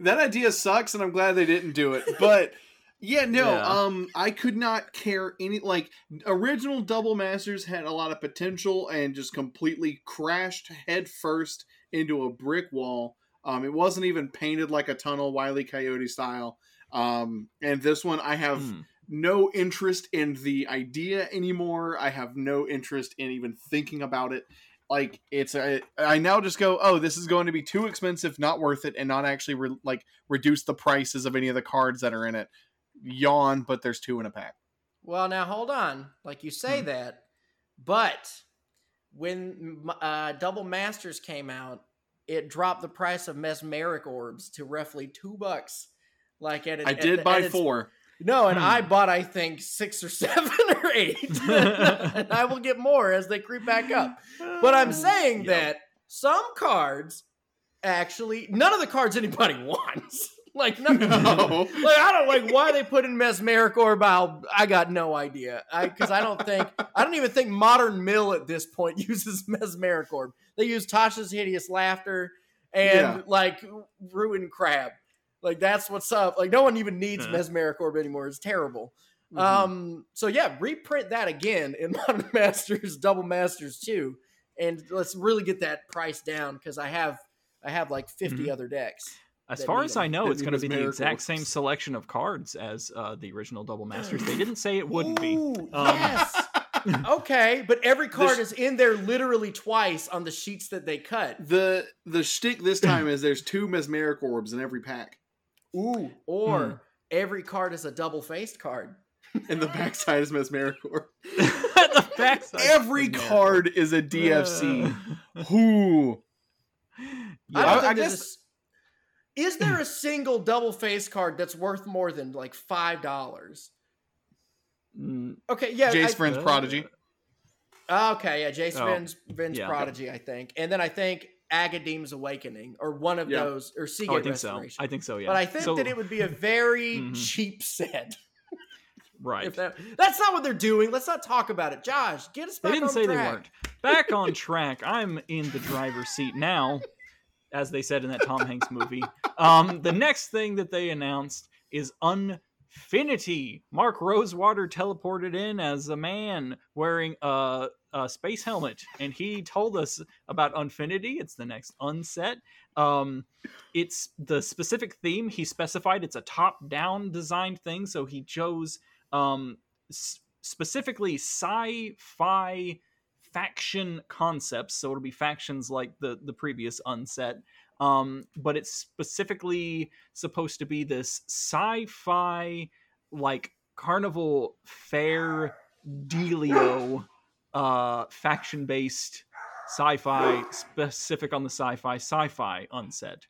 That idea sucks, and I'm glad they didn't do it. But yeah, no, Yeah. um, I could not care any like original Double Masters had a lot of potential and just completely crashed headfirst into a brick wall. Um, it wasn't even painted like a tunnel, Wiley Coyote style. Um, and this one, I have hmm. no interest in the idea anymore. I have no interest in even thinking about it. Like it's a, I now just go, oh, this is going to be too expensive, not worth it, and not actually re- like reduce the prices of any of the cards that are in it. Yawn, but there's two in a pack. Well, now hold on. Like you say Hmm. that, but when uh, Double Masters came out, it dropped the price of mesmeric orbs to roughly two bucks. Like at, I did at buy its- four. No, and Hmm. I bought I think six or seven or eight, and I will get more as they creep back up. But I'm saying Yep. that some cards actually none of the cards anybody wants. Like. No. Like I don't like why they put in mesmeric orb. I'll, got no idea. I because I don't think I don't even think modern mill at this point uses mesmeric orb. They use Tasha's hideous laughter and Yeah. like Ruin Crab. Like that's what's up. Like no one even needs Yeah. mesmeric orb anymore. It's terrible. Mhm. Um. So yeah, reprint that again in Modern Masters, Double Masters too, and let's really get that price down because I have I have like 50 Mhm. other decks. As far as them. I know, That it's going to be the exact same selection of cards as uh, the original Double Masters. They didn't say it wouldn't be. Um, yes. okay, but every card sh- is in there literally twice on the sheets that they cut. the the shtick this time is there's two mesmeric orbs in every pack, Ooh, or every card is a double faced card. and the backside is mesmeric orb. the backside Every is card is a DFC. Who? I Yeah. don't I- think I guess- a s- is there a single double face card that's worth more than like five dollars? Mm, Okay, yeah. Jace I- Friends uh, Prodigy. Okay, yeah, Jace Oh, Vryn's, Vryn's yeah. Prodigy, I think, and then I think Agadeem's Awakening, or one of Yeah. those, or Seagate oh, I think so. I think so. Yeah. But I think So- that it would be a very Mhm. cheap set. right. That, that's not what they're doing. Let's not talk about it. Josh, get us They back didn't on say track. they weren't. Back on track. I'm in the driver's seat now, as they said in that Tom Hanks movie. Um, the next thing that they announced is Unfinity. Mark Rosewater teleported in as a man wearing a, a space helmet, and he told us about Unfinity. It's the next unset. Um, it's the specific theme he specified. It's a top-down designed thing, so he chose um, s- specifically sci-fi faction concepts so it'll be factions like the the previous unset um but it's specifically supposed to be this sci-fi like carnival fair dealio uh faction based sci-fi specific on the sci-fi sci-fi unset.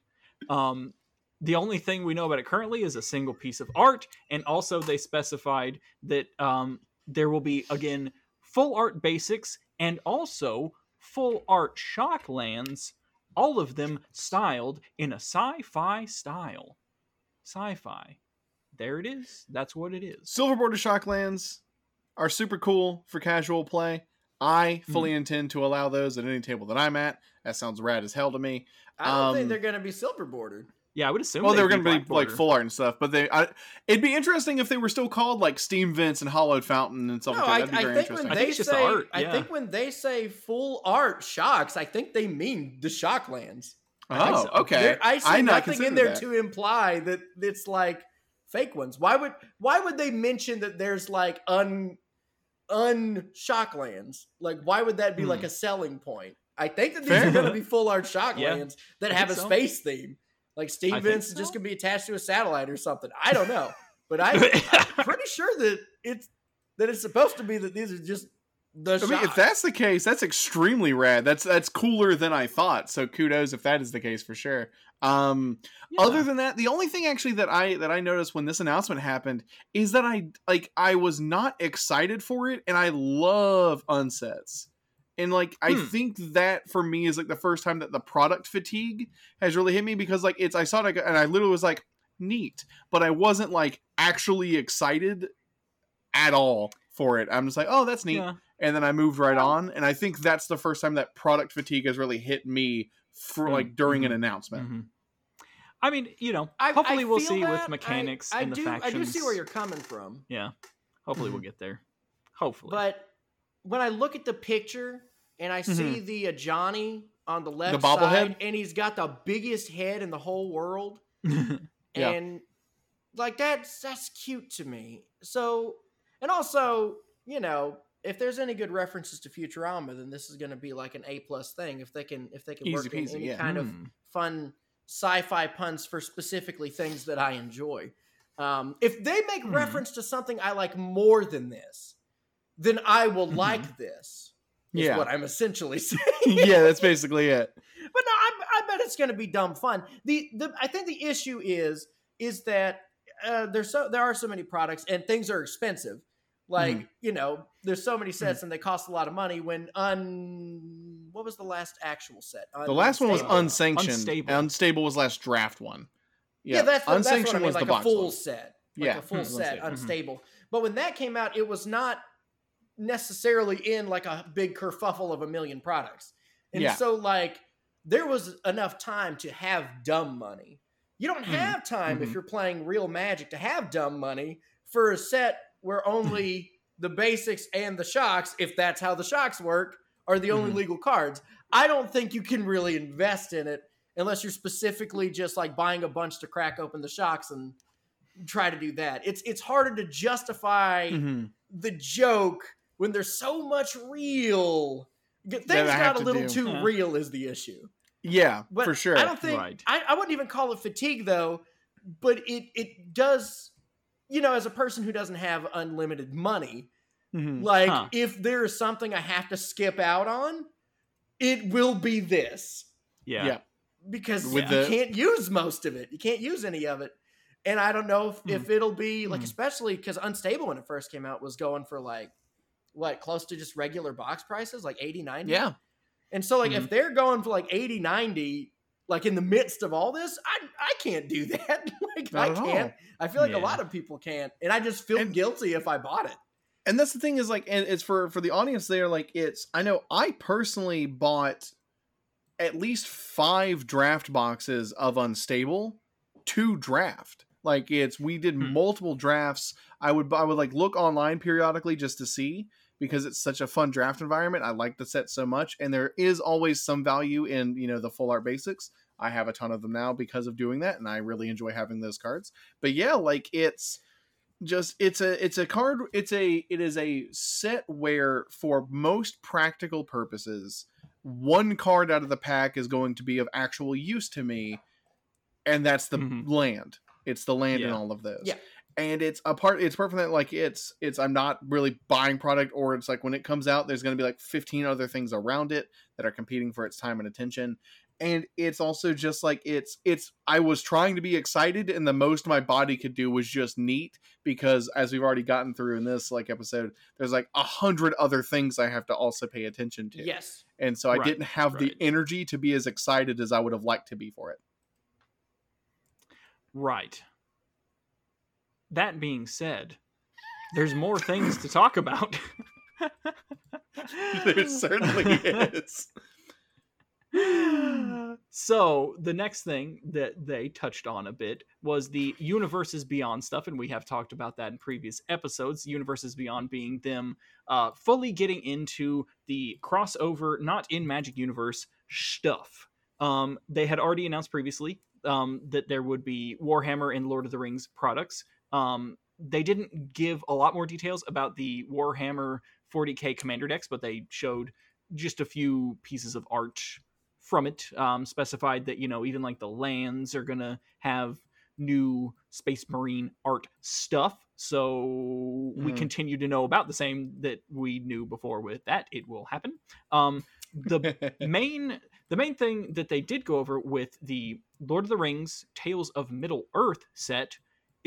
Um the only thing we know about it currently is a single piece of art and also they specified that um there will be again full art basics and also full art shocklands all of them styled in a sci-fi style sci-fi there it is that's what it is Silver Border Shocklands are super cool for casual play. I fully intend to allow those at any table that I'm at. That sounds rad as hell to me. I don't think Um, they're going to be silver bordered. Yeah i would assume Well, they they'd were going to be like full art and stuff, but they. I, it'd be interesting if they were still called like Steam Vents and Hallowed Fountain and stuff No, like that. I, That'd be I very think interesting. when I they think it's just the say, art, I think when they say full art shocks, I think they mean the shocklands. I oh, so. okay. There- I see I not nothing in there that. to imply that it's like fake ones. Why would why would they mention that there's like un un shocklands? Like why would that be Hmm. like a selling point? I think that these Fair. are going to be full art shocklands Yeah, that I have a so. space theme. Like Steve I think Vince is just so. going to be attached to a satellite or something. I don't know, but I, I'm pretty sure that it's that it's supposed to be that these are just the. I mean, if that's the case, that's extremely rad. That's that's cooler than I thought. So kudos if that is the case for sure. Um, Yeah. Other than that, the only thing actually that I that I noticed when this announcement happened is that I like I was not excited for it, and I love unsets. And like I Hmm. think that for me is like the first time that the product fatigue has really hit me because like it's I saw it and I literally was like neat, but I wasn't like actually excited at all for it. I'm just like, oh, that's neat yeah. and then I moved right on. And I think that's the first time that product fatigue has really hit me for Mm, like during an mhm, announcement. Mhm. I mean, you know, I- hopefully I we'll see that. with mechanics I, and the do, factions. I do see where you're coming from, Yeah, hopefully we'll get there. Hopefully, but when I look at the picture and I see the uh, Johnny on the left bobblehead? side, and he's got the biggest head in the whole world, Yeah. and like that's that's cute to me. So, and also, you know, if there's any good references to Futurama, then this is going to be like an A plus thing. If they can, if they can work Easy in peasy, any yeah. kind of Hmm. fun sci-fi puns for specifically things that I enjoy. Um, if they make Hmm. reference to something I like more than this, then I will Mhm. like this. Is Yeah. what I'm essentially saying. yeah, that's basically it. but no, I, I bet it's going to be dumb fun. The the I think the issue is is that uh, there's so there are so many products and things are expensive. Like Mm-hmm. you know, there's so many sets and they cost a lot of money. When un what was the last actual set? The last one was unsanctioned. Unstable. Unstable was last draft one. Yeah, that's, the, that's what I unsanctioned mean, was like the a box full one. set, like Yeah, a full set, unstable. Mhm. unstable. But when that came out, it was not necessarily in like a big kerfuffle of a million products, and Yeah. so like there was enough time to have dumb money. You don't Mhm, have time if mhm. you're playing real Magic to have dumb money for a set where only the basics and the shocks, if that's how the shocks work, are the only Mhm. legal cards. I don't think you can really invest in it unless you're specifically just like buying a bunch to crack open the shocks and try to do that. It's it's harder to justify Mhm. the joke when there's so much real. Things That I have got a to little do. too Yeah. real is the issue. Yeah, But for sure. I don't think Right. I, I wouldn't even call it fatigue though, but it it does you know, as a person who doesn't have unlimited money, Mhm. like Huh. if there is something I have to skip out on, it will be this Yeah. Yeah. because With you the- can't use most of it. You can't use any of it. And I don't know if, Hmm. if it'll be like, Hmm. especially because Unstable when it first came out was going for like, what, close to just regular box prices, like 80, 90? Yeah. And so, like, Mhm. if they're going for like 80, 90, like in the midst of all this, I, I can't do that. like, Not I can't. I feel like Yeah. a lot of people can't. And I just feel And- guilty if I bought it. and that's the thing is like and it's for for the audience there like it's i know i personally bought at least five draft boxes of unstable to draft like it's we did Hmm. multiple drafts i would i would like look online periodically just to see because it's such a fun draft environment i like the set so much and there is always some value in you know the full art basics i have a ton of them now because of doing that and i really enjoy having those cards but yeah like it's just it's a it's a card it's a it is a set where for most practical purposes one card out of the pack is going to be of actual use to me and that's the Mhm. land it's the land in Yeah. all of those Yeah. And it's a part it's part from that like it's it's i'm not really buying product or it's like when it comes out there's going to be like 15 other things around it that are competing for its time and attention. And it's also just like it's it's i was trying to be excited and the most my body could do was just neat because as we've already gotten through in this like episode there's like a hundred other things i have to also pay attention to. Yes. and so i Right, didn't have the energy to be as excited as i would have liked to be for it. Right. That being said, there's more things to talk about. there certainly is. So the next thing that they touched on a bit was the universes beyond stuff and we have talked about that in previous episodes. Universes beyond being them uh, fully getting into the crossover not in magic universe stuff. Um, they had already announced previously um, that there would be warhammer and lord of the rings products um, they didn't give a lot more details about the warhammer 40k commander decks but they showed just a few pieces of art from it um, specified that you know even like the lands are gonna have new space marine art stuff. So we Mhm. continue to know about the same that we knew before with that. It will happen. Um, the main the main thing that they did go over with the lord of the rings tales of middle earth set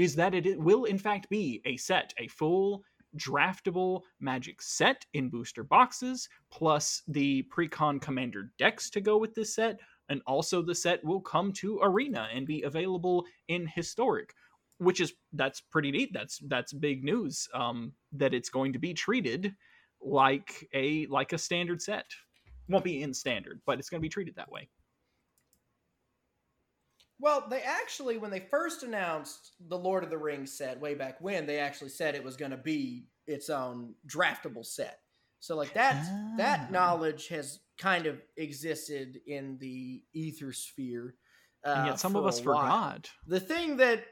is that it will in fact be a set a full draftable magic set in booster boxes plus the precon commander decks to go with this set and also the set will come to arena and be available in historic which is that's pretty neat. That's that's big news um that it's going to be treated like a like a standard set. Won't be in standard but it's going to be treated that way Well, they actually, when they first announced the Lord of the Rings set way back when, they actually said it was going to be its own draftable set. So, like that, Ah. that knowledge has kind of existed in the ether sphere. Uh, and yet some for of us forgot The thing that,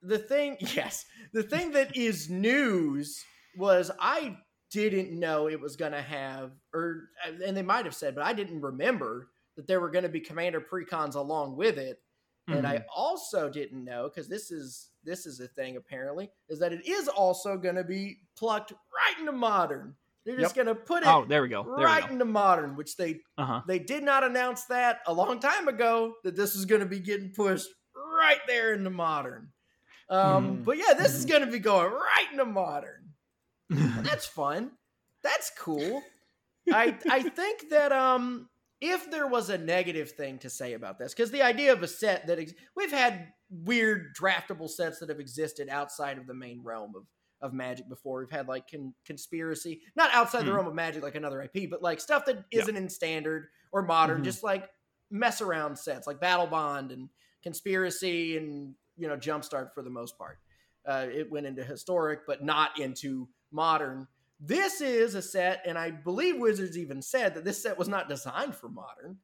the thing, yes, the thing that is news was I didn't know it was going to have, or and they might have said, but I didn't remember that there were going to be commander precons along with it. And Mm-hmm. I also didn't know because this is this is a thing apparently, is that it is also going to be plucked right into modern. They're just going to put it Oh, there we go. There right we go. into modern, which they Uh huh. they did not announce that a long time ago that this is going to be getting pushed right there into modern. Um, Mhm. But yeah, this is going to be going right into modern. That's fun. That's cool. I I think that um if there was a negative thing to say about this, because the idea of a set that ex- we've had weird draftable sets that have existed outside of the main realm of of Magic before. We've had like con- conspiracy, not outside the Hmm. realm of Magic, like another IP, but like stuff that Yeah. isn't in standard or modern, Mhm. just like mess around sets like Battle Bond and conspiracy and you know Jumpstart for the most part. Uh, it went into historic, but not into modern. This is a set, and I believe Wizards even said that this set was not designed for modern.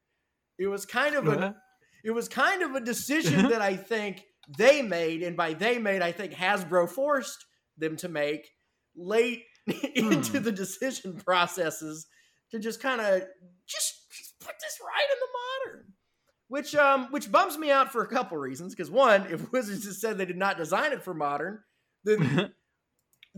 It was kind of a it was kind of a decision that I think they made, and by they made, I think Hasbro forced them to make late into Hmm. the decision processes to just kind of just, just put this right in the modern. Which um which bums me out for a couple reasons. Because one, if Wizards has said they did not design it for modern, then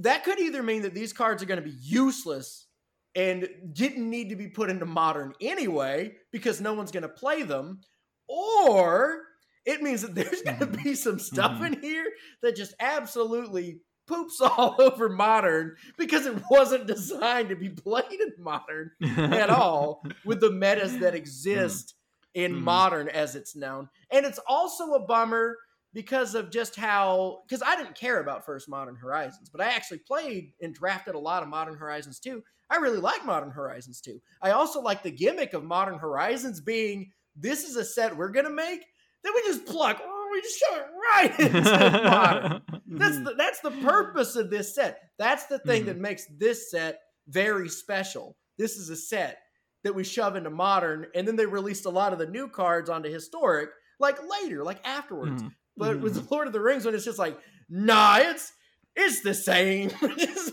that could either mean that these cards are going to be useless and didn't need to be put into modern anyway because no one's going to play them, or it means that there's going to Mhm. be some stuff Mhm. in here that just absolutely poops all over modern because it wasn't designed to be played in modern at all with the metas that exist in Mhm. modern as it's known. And it's also a bummer because of just how because I didn't care about first Modern Horizons, but I actually played and drafted a lot of Modern Horizons too. I really like Modern Horizons too. I also like the gimmick of Modern Horizons being this is a set we're gonna make, then we just pluck, we just shove it right into modern. That's Mhm. the that's the purpose of this set. That's the thing Mhm. that makes this set very special. This is a set that we shove into modern, and then they released a lot of the new cards onto historic, like later, like afterwards. Mhm. But with the Lord of the Rings when it's just like, nah, it's it's the same. just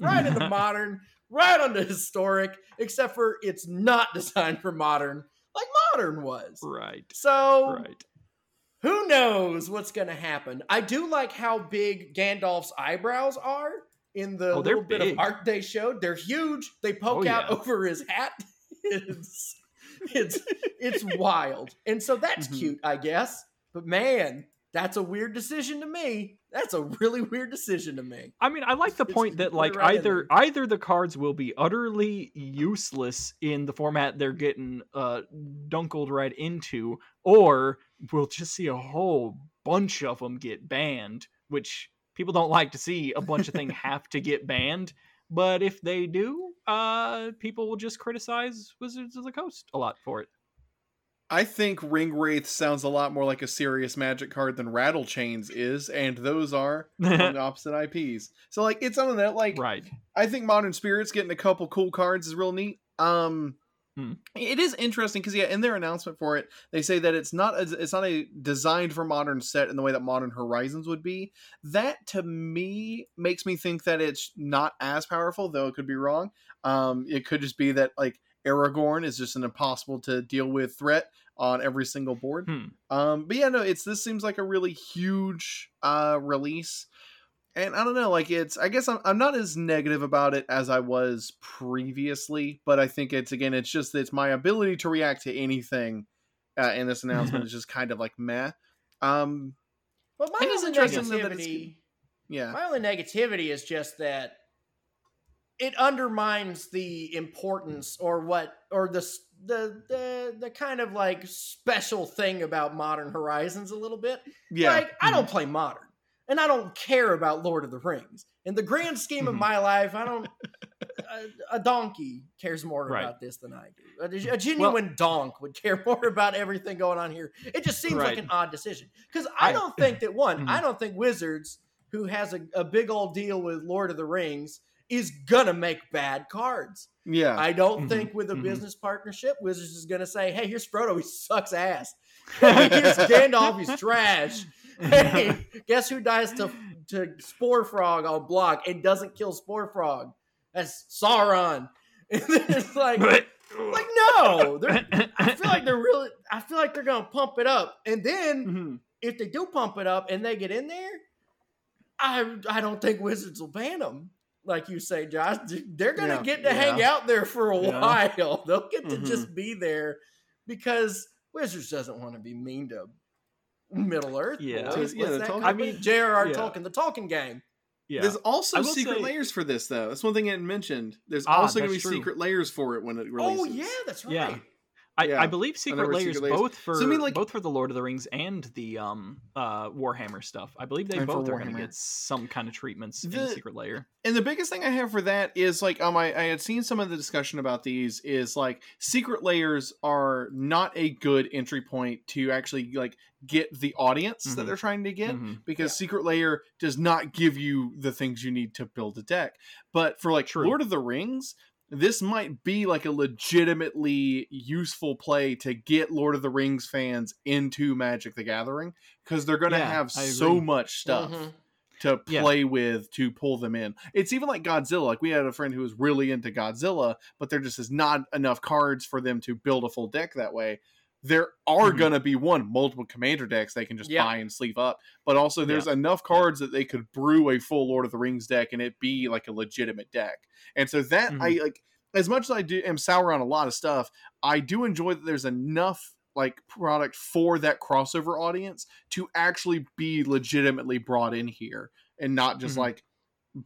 right into modern, right onto historic, except for it's not designed for modern, like modern was. right. So Right. who knows what's going to happen? I do like how big Gandalf's eyebrows are in the Oh, little bit of art they showed. They're huge. They poke Oh, out yeah. over his hat. It's it's it's wild, and so that's Mhm. cute, I guess. But man, that's a weird decision to me. That's a really weird decision to me. I mean, I like the It's- point that like right either either the cards will be utterly useless in the format they're getting uh dunkled right into, or we'll just see a whole bunch of them get banned, which people don't like to see a bunch of things have to get banned. But if they do, uh, people will just criticize Wizards of the Coast a lot for it. I think Ring Wraith sounds a lot more like a serious magic card than Rattle Chains is, and those are on opposite IPs. So like it's something that like right. I think Modern Spirits getting a couple cool cards is real neat. Um Hmm. it is interesting because yeah, in their announcement for it, they say that it's not a, it's not a designed for modern set in the way that Modern Horizons would be. That to me makes me think that it's not as powerful, though it could be wrong. Um, it could just be that like Aragorn is just an impossible to deal with threat on every single board. Hmm. Um, but yeah, no, it's this seems like a really huge uh release. And I don't know, like it's I guess I'm I'm not as negative about it as I was previously, but I think it's again it's just it's my ability to react to anything uh, in this announcement is just kind of like meh. Um But my It is only interesting that negativity, yeah. my only negativity is just that it undermines the importance or what or the the the the kind of like special thing about Modern Horizons a little bit. Yeah. Like I don't play Modern, and I don't care about Lord of the Rings. In the grand scheme of Mhm. my life, I don't. A, a donkey cares more Right. about this than I do. A, a genuine donk would care more about everything going on here. It just seems like an odd decision because I I- don't think that one. Mhm. I don't think Wizards, who has a, a big old deal with Lord of the Rings, is gonna make bad cards. yeah. I don't Mhm. think with a Mhm. business partnership, Wizards is gonna say, "Hey, here's Frodo. He sucks ass. Hey, here's Gandalf. He's trash. Hey, guess who dies to to Spore Frog on block and doesn't kill Spore Frog? That's Sauron." It's like, like no, they're, I feel like they're really. I feel like they're gonna pump it up, and then Mhm. if they do pump it up and they get in there, I I don't think Wizards will ban them. Like you say, Josh, they're gonna Yeah, get to yeah. hang out there for a Yeah. while. They'll get to Mhm. just be there because Wizards doesn't want to be mean to Middle Earth. Yeah. boys. Yeah, What's the that I I mean, mean, J.R.R. yeah. Tolkien, the Tolkien gang. Yeah. There's also secret say- layers for this, though. That's one thing I didn't mention. There's Ah, also going to be true. Secret Lairs for it when it releases. Oh yeah, that's right. Yeah. I, Yeah. I believe secret were layers, Secret Lairs. both for So, I mean, like- both for the Lord of the Rings and the um uh Warhammer stuff. I believe they both are going to get some kind of treatments in Secret Lair. And the biggest thing I have for that is like um I, I had seen some of the discussion about these is like Secret Lairs are not a good entry point to actually like get the audience that Mhm. they're trying to get Mhm. because Yeah. Secret Lair does not give you the things you need to build a deck. But for like True. Lord of the Rings, this might be like a legitimately useful play to get Lord of the Rings fans into Magic the Gathering because they're going to Yeah, have I so agree. much stuff Mhm. to Yeah. play with to pull them in. It's even like Godzilla. Like we had a friend who was really into Godzilla, but there just is not enough cards for them to build a full deck that way. There are Mhm. gonna be one multiple commander decks they can just Yeah. buy and sleeve up, but also there's enough cards that they could brew a full Lord of the Rings deck and it be like a legitimate deck. And so that I like as much as I do am sour on a lot of stuff, I do enjoy that there's enough like product for that crossover audience to actually be legitimately brought in here and not just Mhm. like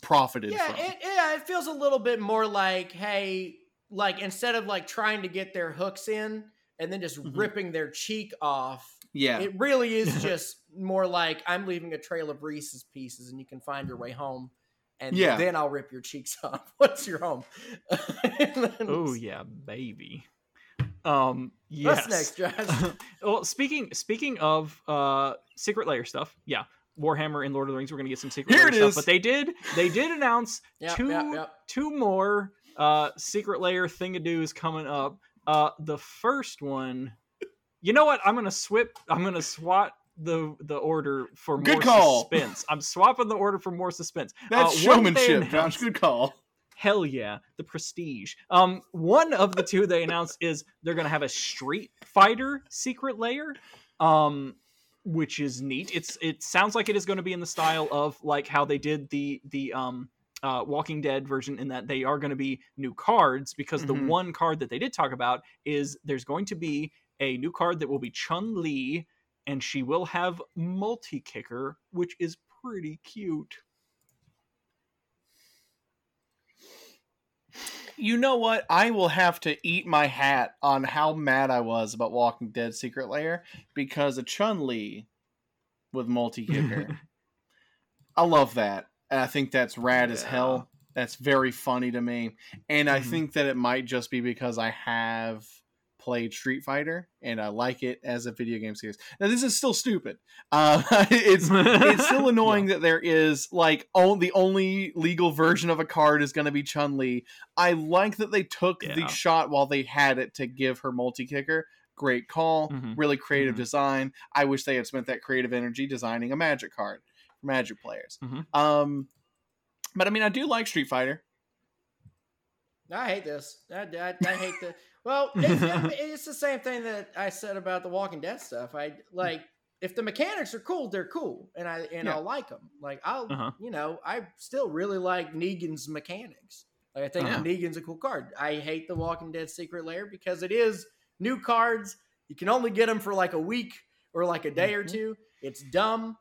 profited Yeah, from. it, yeah, it feels a little bit more like, hey, like instead of like trying to get their hooks in and then just Mhm. ripping their cheek off, yeah. it really is just more like I'm leaving a trail of Reese's pieces and you can find your way home. And Yeah. then I'll rip your cheeks off once you're home. Oh yeah, baby. Um yes. What's next, Josh? well, speaking speaking of uh secret lair stuff, yeah. Warhammer and Lord of the Rings, we're gonna get some secret Here layer stuff. is. But they did they did announce Yep, two yep, yep. two more uh secret lair thingadoos coming up. Uh the first one you know what? I'm gonna swip I'm gonna swap the the order for Good more call. suspense. I'm swapping the order for more suspense. That's Uh, showmanship, Josh. Good call. Hell yeah, the prestige. Um, one of the two they announced is they're gonna have a Street Fighter secret lair, um, which is neat. It's it sounds like it is going to be in the style of like how they did the the um uh, Walking Dead version, in that they are going to be new cards because Mhm. the one card that they did talk about is there's going to be a new card that will be Chun Li, and she will have multi kicker, which is pretty cute. You know what? I will have to eat my hat on how mad I was about Walking Dead Secret Layer because a Chun Li with multi kicker. I love that. And I think that's rad as hell. That's very funny to me. And I Mhm. think that it might just be because I have played Street Fighter and I like it as a video game series. Now this is still stupid. Uh, it's it's still annoying that there is like oh, the only legal version of a card is going to be Chun Li. I like that they took the shot while they had it to give her multi kicker. Great call, Mhm. really creative Mhm. design. I wish they had spent that creative energy designing a Magic card for Magic players. Mhm. Um, but I mean, I do like Street Fighter. I hate this. I, I, I hate the. Well, it's, it's the same thing that I said about the Walking Dead stuff. I like if the mechanics are cool, they're cool, and I and Yeah. I'll like them. Like I'll, Uh-huh. you know, I still really like Negan's mechanics. Like I think Uh-huh. Negan's a cool card. I hate the Walking Dead Secret Lair because it is new cards. You can only get them for like a week or like a day or Mhm. two. It's dumb.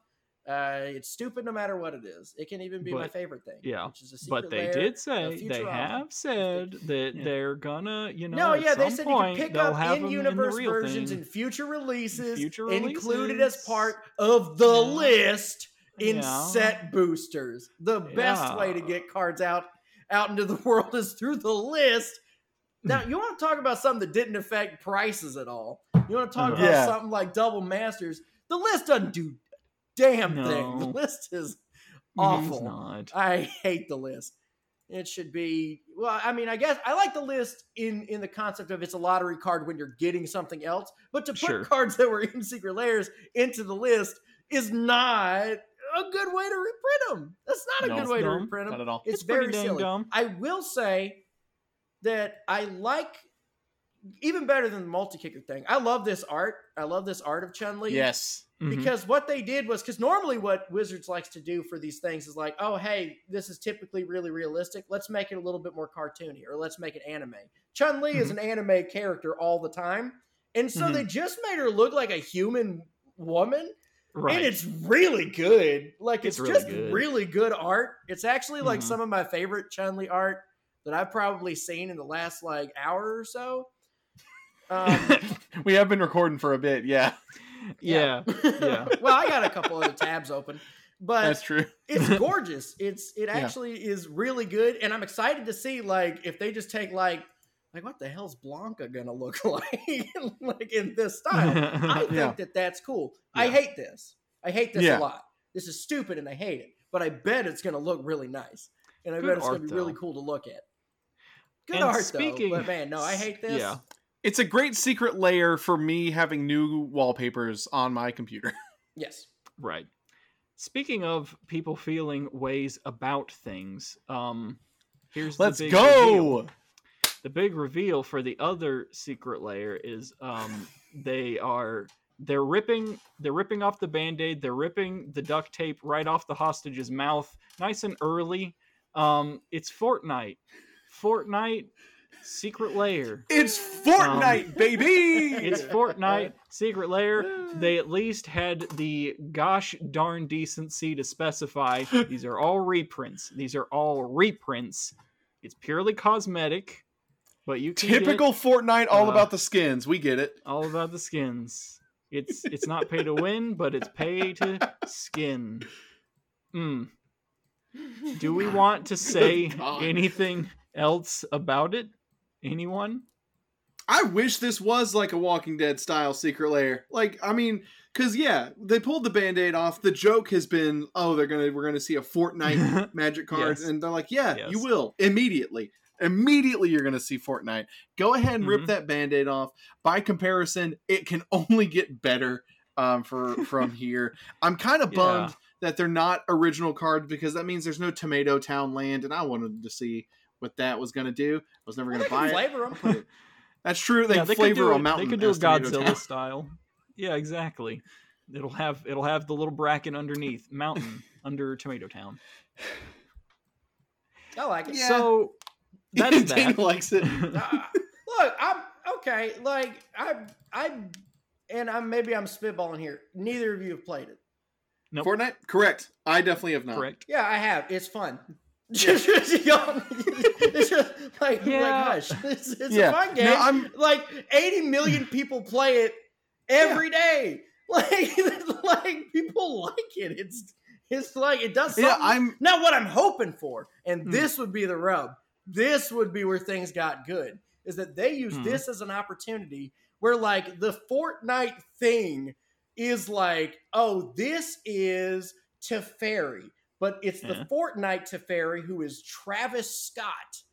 Uh, it's stupid no matter what it is. It can even be my favorite thing. yeah, which is a secret but they lair did say they have said that Yeah. they're gonna you know No, at yeah, they some said you can pick up in-universe the versions thing. in future releases, Future included as part of the Yeah. list in Yeah. set boosters. The best way to get cards out out into the world is through the list. Now, you want to talk about something that didn't affect prices at all? You want to talk about Yeah. something like Double Masters? The list doesn't do damn thing. The list is awful. not. I hate the list. It should be well. I mean, I guess I like the list in in the concept of it's a lottery card when you're getting something else. But to put Sure. cards that were in secret lairs into the list is not a good way to reprint them. That's not a No, good way to dumb. reprint Not them. at all. It's, It's very silly. dumb. I will say that I like even better than the multi kicker thing. I love this art. I love this art of Chun Li. Yes. Mhm. Because what they did was because normally what Wizards likes to do for these things is like, oh hey, this is typically really realistic. Let's make it a little bit more cartoony, or let's make it anime. Chun Li is an anime character all the time, and so Mhm. they just made her look like a human woman, right. and it's really good. Like It's it's, really just good. really good art. It's actually like Mhm. some of my favorite Chun Li art that I've probably seen in the last like hour or so. Um, we have been recording for a bit. Yeah, yeah. Yeah. well, I got a couple other tabs open, but that's true. it's gorgeous. It's it actually is really good, and I'm excited to see like if they just take like like what the hell's Blanca gonna look like like in this style. I think Yeah. that that's cool. I hate this. I hate this Yeah. a lot. This is stupid, and I hate it. But I bet it's gonna look really nice, and I Good bet it's art, gonna be really cool to look at. Good And art speaking- though, but man, no, I hate this. Yeah. It's a great secret lair for me having new wallpapers on my computer. Yes. Right. Speaking of people feeling ways about things, um, here's Let's the big go. reveal. The big reveal for the other secret lair is um, they are they're ripping they're ripping off the band-aid they're ripping the duct tape right off the hostage's mouth nice and early um it's fortnite fortnite secret lair It's Fortnite, baby. it's Fortnite Secret Lair. They at least had the gosh darn decency to specify these are all reprints. These are all reprints. It's purely cosmetic, but you can Typical get Fortnite, all uh, about the skins. We get it. all about the skins. It's it's not pay to win, but it's pay to skin. Hmm. Do we want to say anything else about it? Anyone? I wish this was like a Walking Dead style secret lair. Like, I mean, because yeah, they pulled the band-aid off. The joke has been, oh, they're gonna we're gonna see a Fortnite magic card, Yes. and they're like, yeah, Yes. you will immediately. Immediately, you're gonna see Fortnite. Go ahead and rip Mhm. that band-aid off. By comparison, it can only get better um, for from here. I'm kind of Yeah. bummed that they're not original cards because that means there's no Tomato Town land, and I wanted to see what that was gonna do. I was never gonna buy can it. flavor them. That's true. They Yeah, can could flavor do a mountain. They could do a Godzilla Town. style. Yeah, exactly. It'll have it'll have the little bracket underneath mountain under Tomato Town. I like it. Yeah. So that's that. Likes it. Uh, look, I'm okay. Like I, I, and I'm maybe I'm spitballing here. Neither of you have played it. Nope. Fortnite? Correct. I definitely have not. Correct. Yeah, I have. It's fun. Just, just, it's just like, Yeah. like hush. It's, it's Yeah. a fun game. No, I'm like 80 million people play it every day. Like, like people like it. It's it's like it does something. yeah, I'm Not what I'm hoping for. And Hmm. this would be the rub. This would be where things got good. Is that they use Hmm. this as an opportunity where like the Fortnite thing is like, oh, this is Teferi. But it's the Yeah. Fortnite Teferi who is Travis Scott.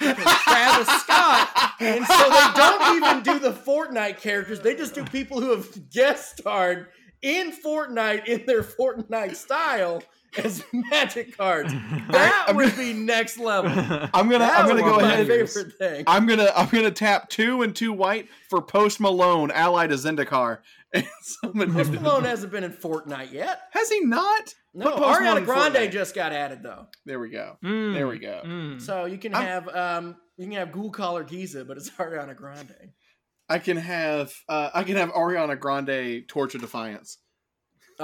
Travis Scott. And so they don't even do the Fortnite characters. They just do people who have guest starred in Fortnite in their Fortnite style as magic cards. That I'm would gonna- be next level. I'm gonna That I'm gonna go ahead. favorite thing. I'm gonna I'm gonna tap two and two white for Post Malone, Ally of Zendikar. And summon Post. Malone hasn't been in Fortnite yet. Has he not? No, Put Ariana Grande Fortnite. just got added though, There we go. Mm, There we go. mm. so you can I'm- have um you can have Ghoulcaller Gisa, but it's Ariana Grande. I can have uh, I can have Ariana Grande Torch of Defiance.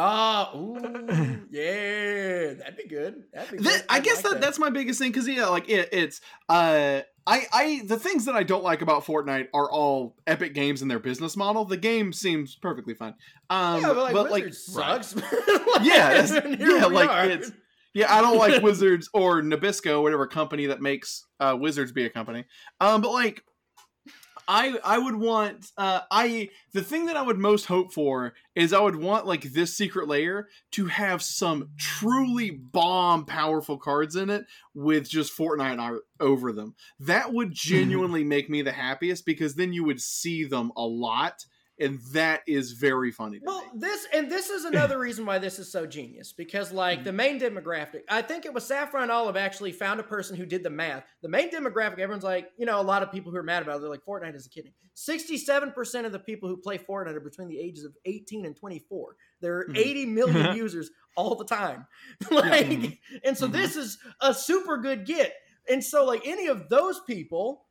Oh, ooh, yeah, that'd be good. That'd be good. That, I guess like that, that's my biggest thing because yeah, like it, it's uh, I I the things that I don't like about Fortnite are all Epic Games and their business model. The game seems perfectly fine. Um, yeah, but like, but like Wizards right. sucks. Yeah, yeah, like, are. it's- yeah, I don't like Wizards or Nabisco, whatever company that makes uh, Wizards be a company. Um, but like, I I would want uh, I the thing that I would most hope for is I would want like this secret lair to have some truly bomb powerful cards in it with just Fortnite over them. That would genuinely make me the happiest because then you would see them a lot and that is very funny. Well, me. this and this is another reason why this is so genius because, like, Mm-hmm. the main demographic, I think it was Saffron Olive actually found a person who did the math. The main demographic, everyone's like, you know, a lot of people who are mad about it, they're like, Fortnite is a kidding. Sixty-seven percent of the people who play Fortnite are between the ages of eighteen and twenty-four. There are Mhm. eighty million users all the time, like, Mhm. and so Mhm. this is a super good get. And so, like, any of those people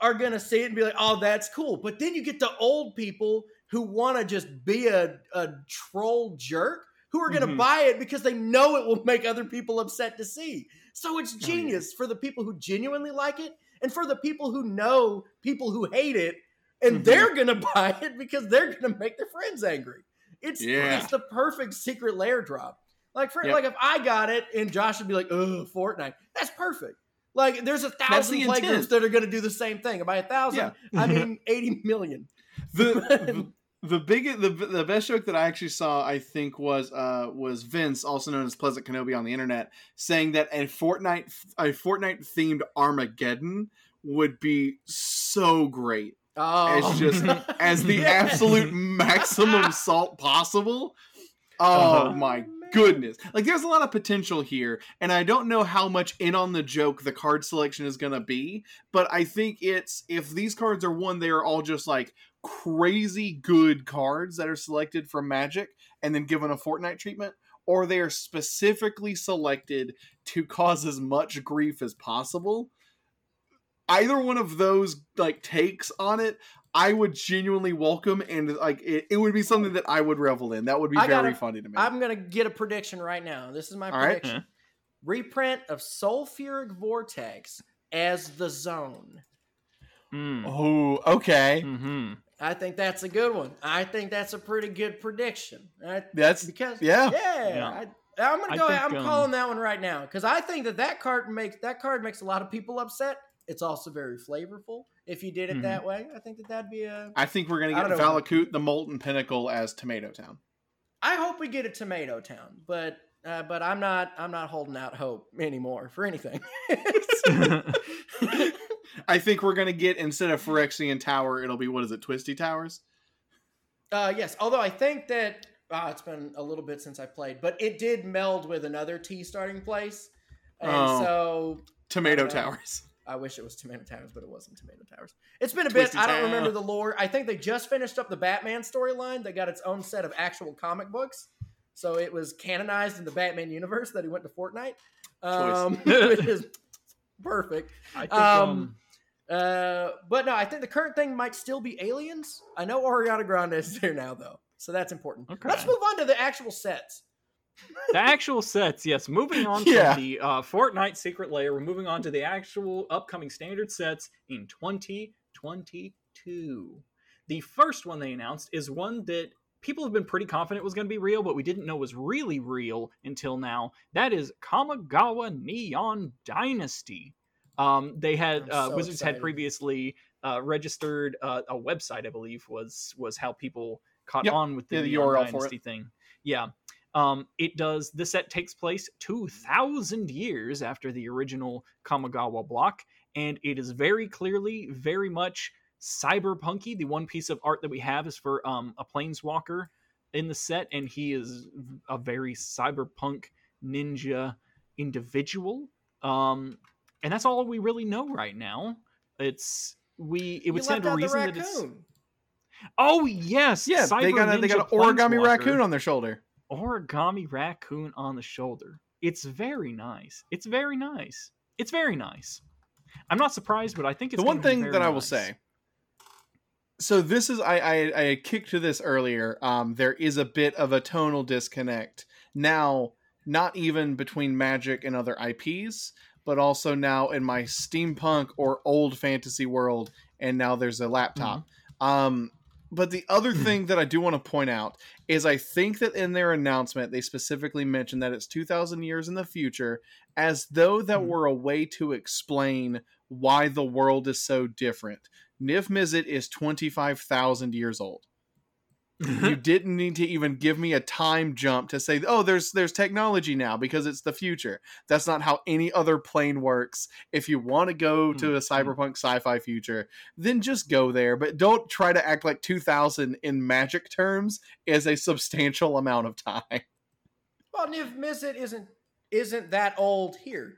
are gonna see it and be like, "Oh, that's cool." But then you get the old people who want to just be a, a troll jerk who are going to Mhm. buy it because they know it will make other people upset to see. So it's Oh, yeah. genius for the people who genuinely like it and for the people who know people who hate it and Mhm. they're going to buy it because they're going to make their friends angry. It's Yeah. it's the perfect secret lair drop. Like for Yep. like if I got it and Josh would be like, "Oh, Fortnite." That's perfect. Like there's a thousand play intent. groups that are going to do the same thing. By a thousand, Yeah. I mean 80 million. the the, the big the, the best joke that I actually saw I think was uh was Vince also known as Pleasant Kenobi on the internet saying that a Fortnite a Fortnite themed Armageddon would be so great Oh, It's just- as the absolute maximum salt possible. Oh Uh-huh. my goodness. Like there's a lot of potential here and I don't know how much in on the joke the card selection is to be, but I think it's if these cards are one they are all just like crazy good cards that are selected from Magic and then given a Fortnite treatment or they are specifically selected to cause as much grief as possible. Either one of those like takes on it I would genuinely welcome, and like it, it would be something that I would revel in. That would be I very gotta- funny to me. I'm gonna get a prediction right now. This is my All right. prediction. Reprint of Sulfuric Vortex as the zone. Mm. oh, okay. hmm I think that's a good one. I think that's a pretty good prediction. I, That's because yeah. yeah, Yeah. I, I'm gonna go. think, I'm um, calling that one right now because I think that that card makes that card makes a lot of people upset. It's also very flavorful if you did it Mhm. that way. I think that that'd be a. I think we're gonna get. Valakut, the Molten Pinnacle, as Tomato Town. I hope we get a Tomato Town, but uh, but I'm not I'm not holding out hope anymore for anything. I think we're gonna get instead of Phyrexian Tower, it'll be what is it, Twisty Towers? Uh, yes, although I think that uh, it's been a little bit since I played, but it did meld with another T starting place, and Oh. so Tomato. Towers. I wish it was Tomato Towers, but it wasn't Tomato Towers. It's been a Twisty bit. I don't Town. remember the lore. I think they just finished up the Batman storyline. They got its own set of actual comic books, so it was canonized in the Batman universe that he went to Fortnite, um, which is perfect. I think, Um, um, Uh, but no, I think the current thing might still be aliens. I know Ariana Grande is there now, though, so that's important. Okay. Let's move on to the actual sets. The actual sets, yes. Moving on Yeah. from the uh, Fortnite Secret Lair, we're moving on to the actual upcoming standard sets in 2022. The first one they announced is one that people have been pretty confident was going to be real, but we didn't know was really real until now. That is Kamigawa Neon Dynasty. Um, they had uh, so Wizards had previously uh, registered uh, a website, I believe, was was how people caught Yep. on with the, Yeah, the Neon URL. Dynasty thing. Yeah. Um, it does. The set takes place 2,000 years after the original Kamigawa block, and it is very clearly, very much cyberpunky. The one piece of art that we have is for um, a planeswalker in the set, and he is a very cyberpunk ninja individual. Um, and that's all we really know right now. It's we. It would stand to reason that it's. Oh yes, Yeah, they got a, they got an origami raccoon on their shoulder. Origami raccoon on the shoulder. It's very nice. It's very nice. It's very nice. I'm not surprised, but I think it's the one thing that I will nice. say. So this is I, I I kicked to this earlier. Um, there is a bit of a tonal disconnect now, not even between Magic and other IPs, but also now in my steampunk or old fantasy world, and now there's a laptop. Mm-hmm. Um, but the other thing that I do want to point out is I think that in their announcement they specifically mentioned that it's 2000 years in the future as though that Mhm. were a way to explain why the world is so different. Niv Mizzet is 25,000 years old. You didn't need to even give me a time jump to say oh there's there's technology now because it's the future that's not how any other plane works if you want to go to a Mhm. cyberpunk sci-fi future then just go there but don't try to act like 2000 in magic terms is a substantial amount of time Well, Niv Mizzet isn't isn't that old here.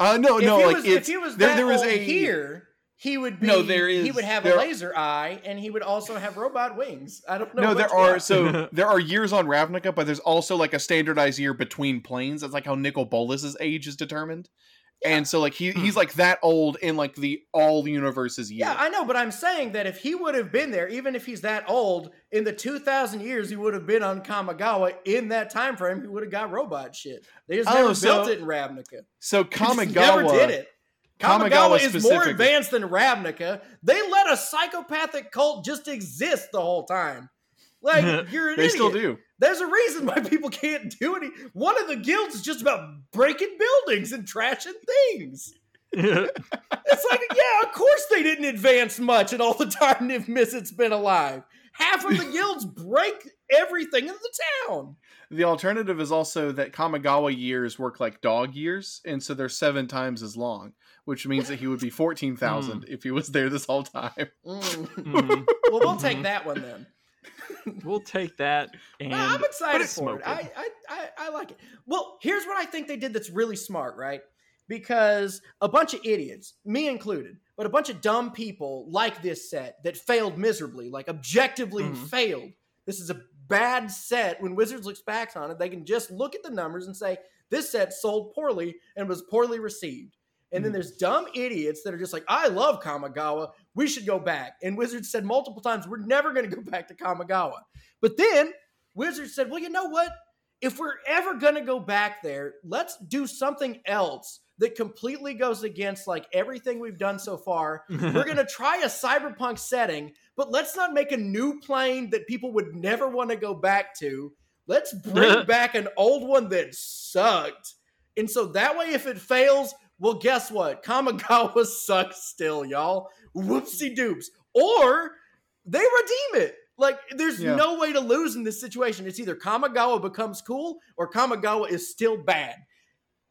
uh no If no like was, if he was there, that there was old a here, he would be. No, there He would have there- a laser eye, and he would also have robot wings. I don't know. no, there are one. so there are years on Ravnica, but there's also like a standardized year between planes. That's like how Nicol Bolas's age is determined. And so like he hmm. he's like that old in like the all universes year. Yeah, I know, but I'm saying that if he would have been there, even if he's that old, in the 2,000 years he would have been on Kamigawa in that time frame, he would have got robot shit. They just Oh, never so- built it in Ravnica. so Kamigawa never did it. Kamigawa, Kamigawa is more advanced than Ravnica. They let a psychopathic cult just exist the whole time. Like you're an They idiot. still do. There's a reason why people can't do any. One of the guilds is just about breaking buildings and trashing things. It's like, yeah, of course they didn't advance much in all the time Niv Mizzet's been alive. Half of the guilds break everything in the town. The alternative is also that Kamigawa years work like dog years, and so they're seven times as long, which means that he would be fourteen thousand if he was there this whole time. Mm. Mhm. Well, we'll take that one then. We'll take that and I'm excited for it. smoking. I, I, I, I like it. Well, here's what I think they did that's really smart, right? Because a bunch of idiots, me included, but a bunch of dumb people like this set that failed miserably, like objectively Mhm. failed. This is a bad set. When Wizards looks back on it, they can just look at the numbers and say, this set sold poorly and was poorly received. And then Mhm. there's dumb idiots that are just like, I love Kamigawa. We should go back. And Wizards said multiple times, we're never going to go back to Kamigawa. But then Wizards said, well, you know what? If we're ever going to go back there, let's do something else that completely goes against like everything we've done so far. We're going to try a cyberpunk setting, but let's not make a new plane that people would never want to go back to. Let's bring back an old one that sucked. And so that way, if it fails, well, guess what? Kamigawa sucks still, y'all. Whoopsie doops. Or they redeem it. Like, there's Yeah. no way to lose in this situation. It's either Kamigawa becomes cool or Kamigawa is still bad.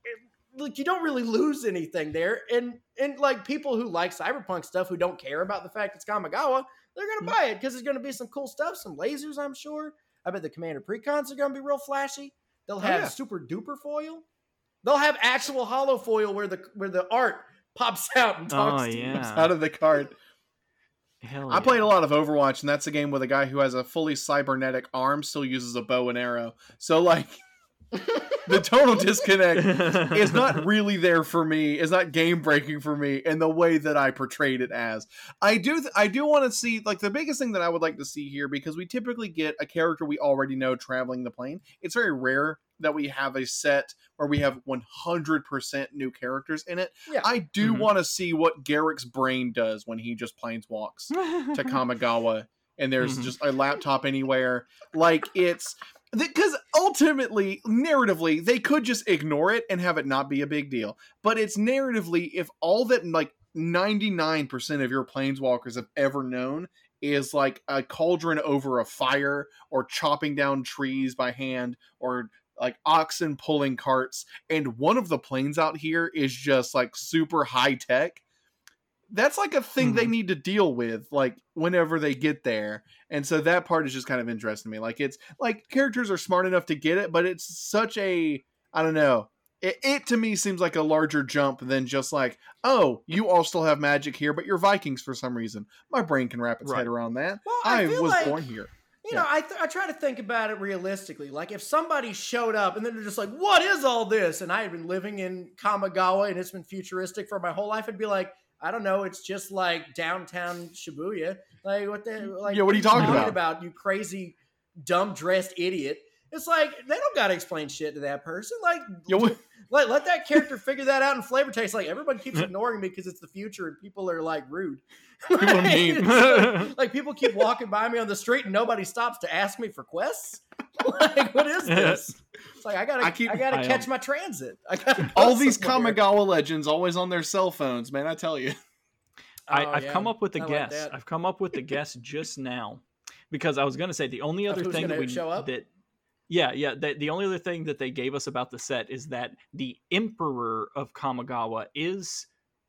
It- Like, you don't really lose anything there. And, and like, people who like cyberpunk stuff who don't care about the fact it's Kamigawa, they're going to buy it because there's going to be some cool stuff, some lasers, I'm sure. I bet the Commander Precons are going to be real flashy. They'll have yeah. super duper foil. They'll have actual hollow foil where the where the art pops out and oh, talks Oh, to you. Out of the card. Hell I yeah. played a lot of Overwatch, and that's a game with a guy who has a fully cybernetic arm still uses a bow and arrow. So like the total disconnect is not really there for me. It's not game breaking for me in the way that I portrayed it as. I do. Th- I do want to see like the biggest thing that I would like to see here because we typically get a character we already know traveling the plane. It's very rare that we have a set where we have 100% new characters in it. Yeah. I do Mhm. want to see what Garruk's brain does when he just planes walks to Kamigawa and there's Mhm. just a laptop anywhere. Like it's because ultimately, narratively, they could just ignore it and have it not be a big deal. But it's narratively, if all that like 99% of your planeswalkers have ever known is like a cauldron over a fire or chopping down trees by hand or like oxen pulling carts and one of the planes out here is just like super high tech that's like a thing they Mhm. need to deal with like whenever they get there and so that part is just kind of interesting to me like it's like characters are smart enough to get it but it's such a i don't know it, it to me seems like a larger jump than just like oh you all still have magic here but you're vikings for some reason my brain can wrap its Right. head around that Well, I i, feel was like- born here You know, I, th- I try to think about it realistically. Like if somebody showed up and then they're just like, "What is all this?" and I had been living in Kamigawa and it's been futuristic for my whole life, I'd be like, "I don't know. It's just like downtown Shibuya. Like what the like? Yeah, what are you talking about? about? You crazy, dumb dressed idiot." It's like they don't got to explain shit to that person. Like, Yo, let, let that character figure that out in flavor taste. Like everyone keeps ignoring me because it's the future and people are like rude. People are mean. Like, like, people keep walking by me on the street and nobody stops to ask me for quests. like what is this? It's like I gotta I I, gotta I, catch um, my transit. I gotta go all these somewhere. kamigawa legends always on their cell phones man i tell you I, Oh, I've yeah. come up with a I like guess. that. I've come up with a guess just now. because I was gonna say the only other thing that we show up? that yeah yeah the, the only other thing that they gave us about the set is that the Emperor of Kamigawa is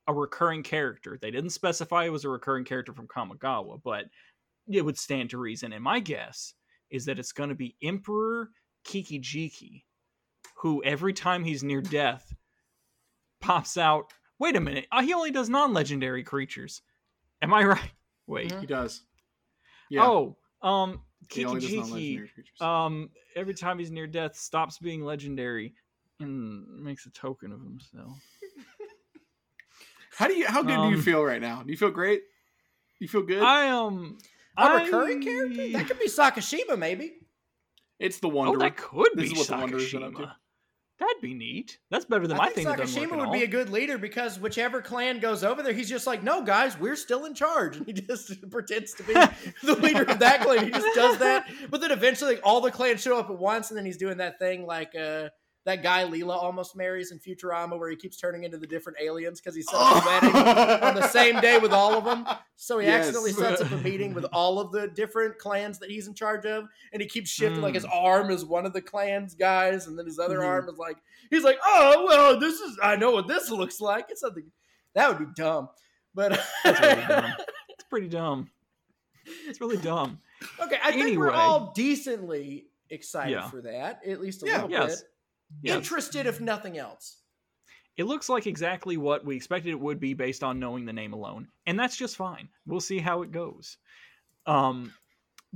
a recurring character. They didn't specify it was a recurring character from Kamigawa, but it would stand to reason. And my guess is that it's going to be Emperor Kikijiki, who every time he's near death pops out. Wait a minute, uh, he only does non-legendary creatures. Am I right? Wait. Mhm. He does. Yeah. Oh, um, he only does Kikijiki. non-legendary creatures. Um, every time he's near death, stops being legendary and makes a token of himself. how do you? How good do you um, feel right now? Do you feel great? You feel good? I am. um, A I- recurring character? That could be Sakashima, maybe. it's the Oh, that could This be is what the Wanderer's been up to. That'd be neat. That's better than I my think thing. Sakashima would be a good leader because whichever clan goes over there, he's just like, no, guys, we're still in charge. And he just pretends to be the leader of that clan. He just does that. But then eventually like, all the clans show up at once, and then he's doing that thing like uh, that guy Leela almost marries in Futurama where he keeps turning into the different aliens because he sets up a wedding on the same day with all of them. So he Yes. accidentally sets up a meeting with all of the different clans that he's in charge of, and he keeps shifting. Like his Mm. arm is one of the clans guys, and then his other Mhm. arm is like he's like, oh well, this is I know what this looks like. It's something that would be dumb, but That's really dumb. It's pretty dumb. It's really dumb. okay, I think we're all decently excited Yeah. for that, at least a Yeah. little Yes. bit. Yes. Interested, if nothing else. it looks like exactly what we expected it would be based on knowing the name alone and that's just fine we'll see how it goes um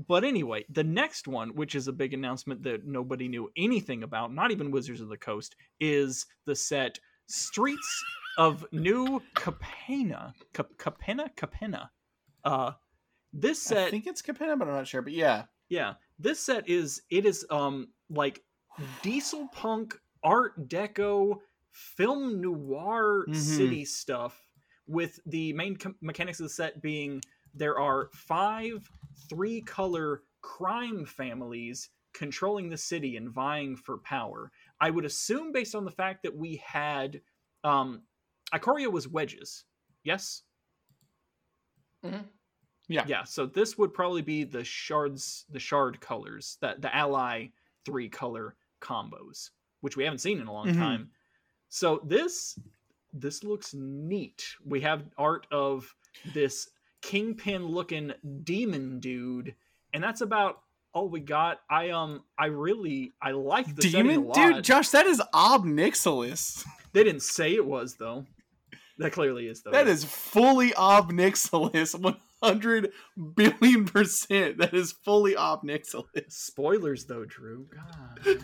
but anyway the next one which is a big announcement that nobody knew anything about not even wizards of the coast is the set streets of new capena Cap- capena capena uh this set. I think it's Capena, but I'm not sure. But yeah, yeah, this set is it is um like diesel punk art deco film noir Mhm. city stuff with the main com- mechanics of the set being there are five three color crime families controlling the city and vying for power. I would assume based on the fact that we had um Ikoria was wedges. Yes? Mhm. Yeah. Yeah, so this would probably be the shards the shard colors, that the ally three color combos, which we haven't seen in a long Mhm. time. So this this looks neat. We have art of this kingpin looking demon dude, and that's about all we got. I um I really I like the Demon dude, Josh, that is Ob Nixilis. They didn't say it was though. That clearly is though. That is fully Ob Nixilis, one hundred billion percent. That is fully Ob Nixilis. Spoilers though, Drew. God.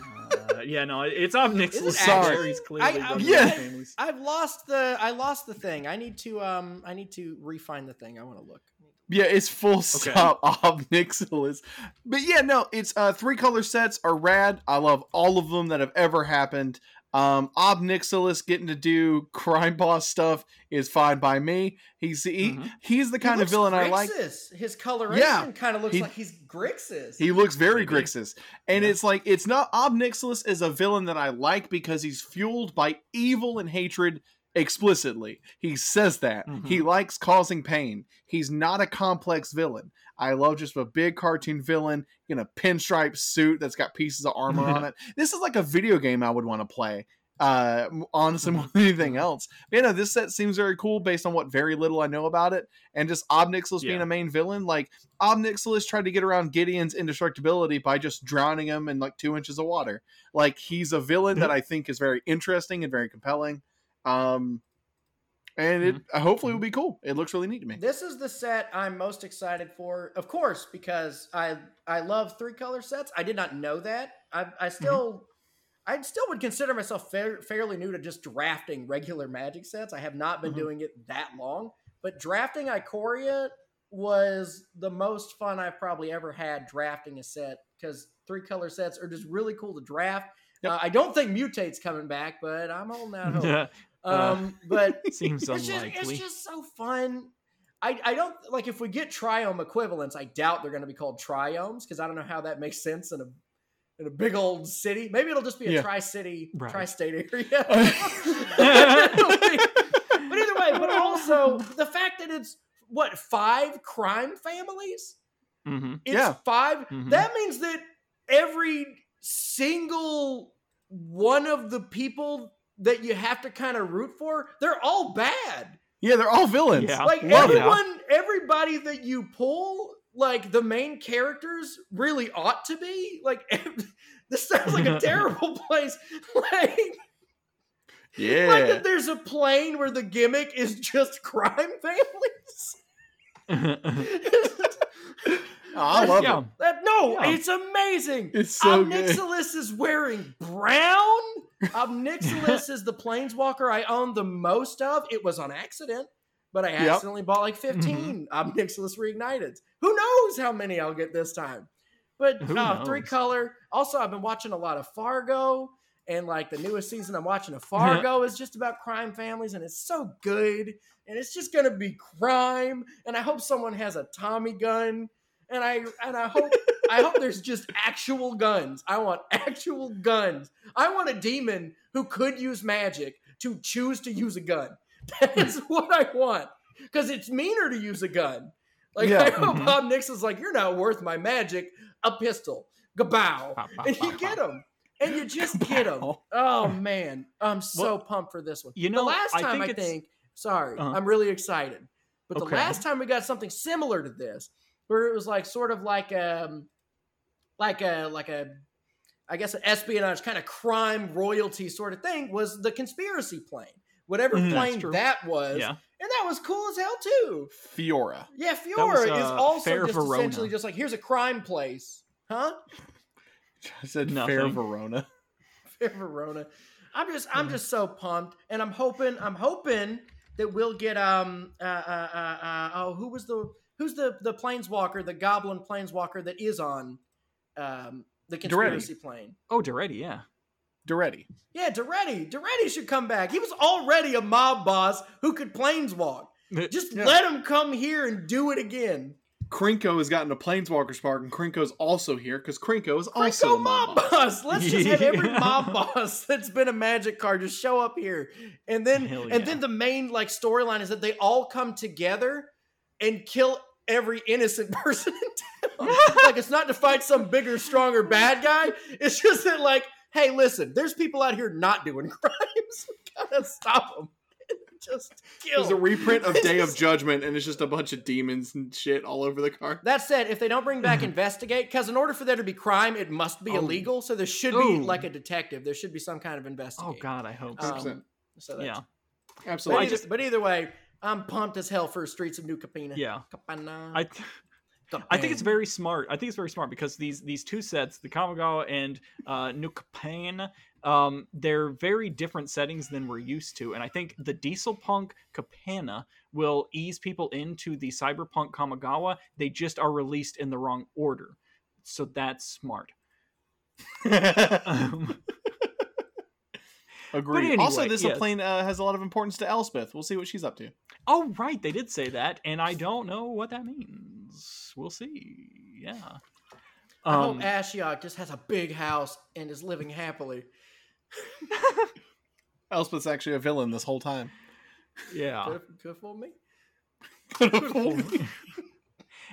Uh, yeah, no, it's Omnix. Is it Sorry. Sorry, clearly. I- I, yeah, I've lost the I lost the thing. I need to um I need to refine the thing. I want to look. Yeah, it's full stop Ob Nixilis. But yeah, no, it's uh three color sets are rad. I love all of them that have ever happened. Um Ob Nixilis getting to do crime boss stuff is fine by me. He's he, Mhm. he's the He kind of villain I like. His coloration Yeah. kind of looks He- like he's Grixis. He looks very. Grixis. And Yeah. it's like it's not Ob Nixilis is a villain that I like because he's fueled by evil and hatred explicitly. He says that. Mhm. He likes causing pain. He's not a complex villain. I love just a big cartoon villain in a pinstripe suit that's got pieces of armor on it. This is like a video game I would want to play. Uh, honestly, more than anything else. But, you know, this set seems very cool based on what very little I know about it, and just Ob Nixilis being a main villain. Like Ob Nixilis tried to get around Gideon's indestructibility by just drowning him in like two inches of water. Like he's a villain that I think is very interesting and very compelling. Um, and it hopefully will be cool. It looks really neat to me. This is the set I'm most excited for, of course, because I I love three color sets. I did not know that. I I still I still would consider myself fair, fairly new to just drafting regular Magic sets. I have not been Mhm. doing it that long, but drafting Ikoria was the most fun I've probably ever had drafting a set because three color sets are just really cool to draft. Yep. Uh, I don't think Mutate's coming back, but I'm holding out hope. Yeah, Um, but seems it's just, it's just so fun. I, I don't like if we get triome equivalents. I doubt they're going to be called triomes because I don't know how that makes sense in a in a big old city. Maybe it'll just be a Yeah. tri city, Right. tri state area. but either way, but also the fact that it's what five crime families. Mm-hmm. It's Yeah. 5 Mhm. That means that every single one of the people that you have to kind of root for, they're all bad. Yeah, they're all villains. Yeah. Like Love it. everyone, everybody that you pull, like the main characters, really ought to be. Like this sounds like a terrible place. Like, Yeah. like that there's a plane where the gimmick is just crime families. Oh, I love Yeah. it. That no, Yeah. it's amazing. It's so good. Is wearing brown. Ob Nixilis is the planeswalker I own the most of. It was on accident, but I Yep. accidentally bought like 15 Ob Nixilis reignited. Who knows how many I'll get this time? But uh, three color. Also, I've been watching a lot of Fargo, and like the newest season I'm watching of Fargo is just about crime families, and it's so good. And it's just gonna be crime. And I hope someone has a Tommy gun. And I and I hope I hope there's just actual guns. I want actual guns. I want a demon who could use magic to choose to use a gun. That's what I want. Because it's meaner to use a gun. Like Yeah. I hope Mhm. Bob Nixon's like, you're not worth my magic. A pistol. Gabow. And you get them. And you just get them. Oh man. I'm so Well, pumped for this one. you know, the last I time think I think, sorry, Uh-huh. I'm really excited. But the Okay. last time we got something similar to this, where it was like sort of like um like a like a I guess an espionage kind of crime royalty sort of thing was the conspiracy plane. Whatever Mhm. Plane that was. Yeah. And that was cool as hell too. Fiora. Yeah, was, Fiora is uh, also Fair just Verona. essentially just like here's a crime place. Huh? I said Nothing. Fair Verona. Fair Verona. I'm just I'm Mhm. just so pumped, and I'm hoping I'm hoping that we'll get um uh, uh, uh, uh oh who was the who's the the planeswalker the goblin planeswalker that is on um the conspiracy plane. Oh, Daretti, yeah. Daretti. Yeah, Daretti. Daretti should come back. He was already a mob boss who could planeswalk. Just Yeah. let him come here and do it again. Krenko has gotten a Planeswalker Spark, and Krenko's also here because Krinko is also a mob mob boss. boss. Let's just have every mob boss that's been a magic card just show up here, and then Hell and then the main like storyline is that they all come together and kill every innocent person in town. like it's not to fight some bigger, stronger bad guy. It's just that like, hey, listen, there's people out here not doing crimes. we gotta stop them. just kill. There's a reprint of Day of Judgment, and it's just a bunch of demons and shit all over the card. That said, if they don't bring back investigate, because in order for there to be crime, it must be Oh. illegal. So there should Ooh. be like a detective. There should be some kind of investigate. Oh God, I hope. Um, so. yeah, But, Absolutely. Either, just- but either way, I'm pumped as hell for Streets of New Capena. yeah. Capena. I I think it's very smart. I think it's very smart because these these two sets, the Kamigawa and uh, Capena, um, they're very different settings than we're used to, and I think the Diesel Punk Capena will ease people into the Cyberpunk Kamigawa. They just are released in the wrong order, so that's smart. Um, Agreed. anyway, also, this yes. plane uh, has a lot of importance to Elspeth. We'll see what she's up to. Oh right, they did say that, and I don't know what that means. We'll see. Yeah. I Um, hope Ashiok just has a big house and is living happily. Elspeth's actually a villain this whole time. yeah. Could could fool me.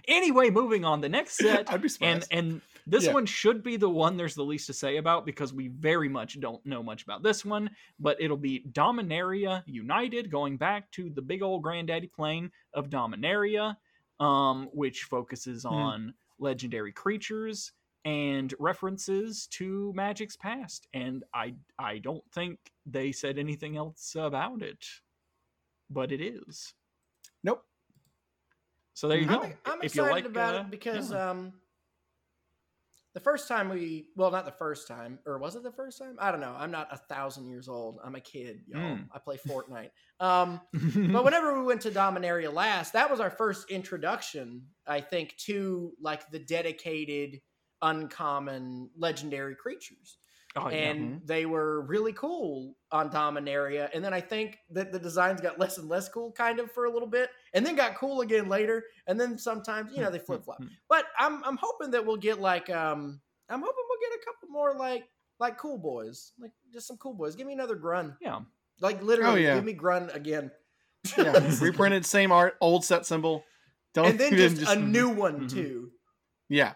anyway, moving on. The next set, I'd be and and this Yeah. one should be the one there's the least to say about because we very much don't know much about this one. But it'll be Dominaria United, going back to the big old granddaddy plane of Dominaria, um, which focuses Hmm. on legendary creatures and references to Magic's past. And I I don't think they said anything else about it, but it is. Nope. So there you go. I'm, I'm if you excited like, about uh, it because yeah. um, the first time we well, not the first time, or was it the first time? I don't know. I'm not a thousand years old. I'm a kid, y'all. Mm. I play Fortnite. Um, but whenever we went to Dominaria last, that was our first introduction, I think, to like the dedicated, uncommon, legendary creatures. Oh, yeah. and they were really cool on Dominaria. And then I think that the designs got less and less cool, kind of, for a little bit, and then got cool again later. And then sometimes, you know, they flip flop. But I'm I'm hoping that we'll get like um I'm hoping we'll get a couple more like like cool boys, like just some cool boys. Give me another Grunn, Yeah. like literally, Oh, yeah. give me Grunn again. yeah, reprinted, same art, old set symbol. Don't and then even just, a new one Mhm. too. Yeah.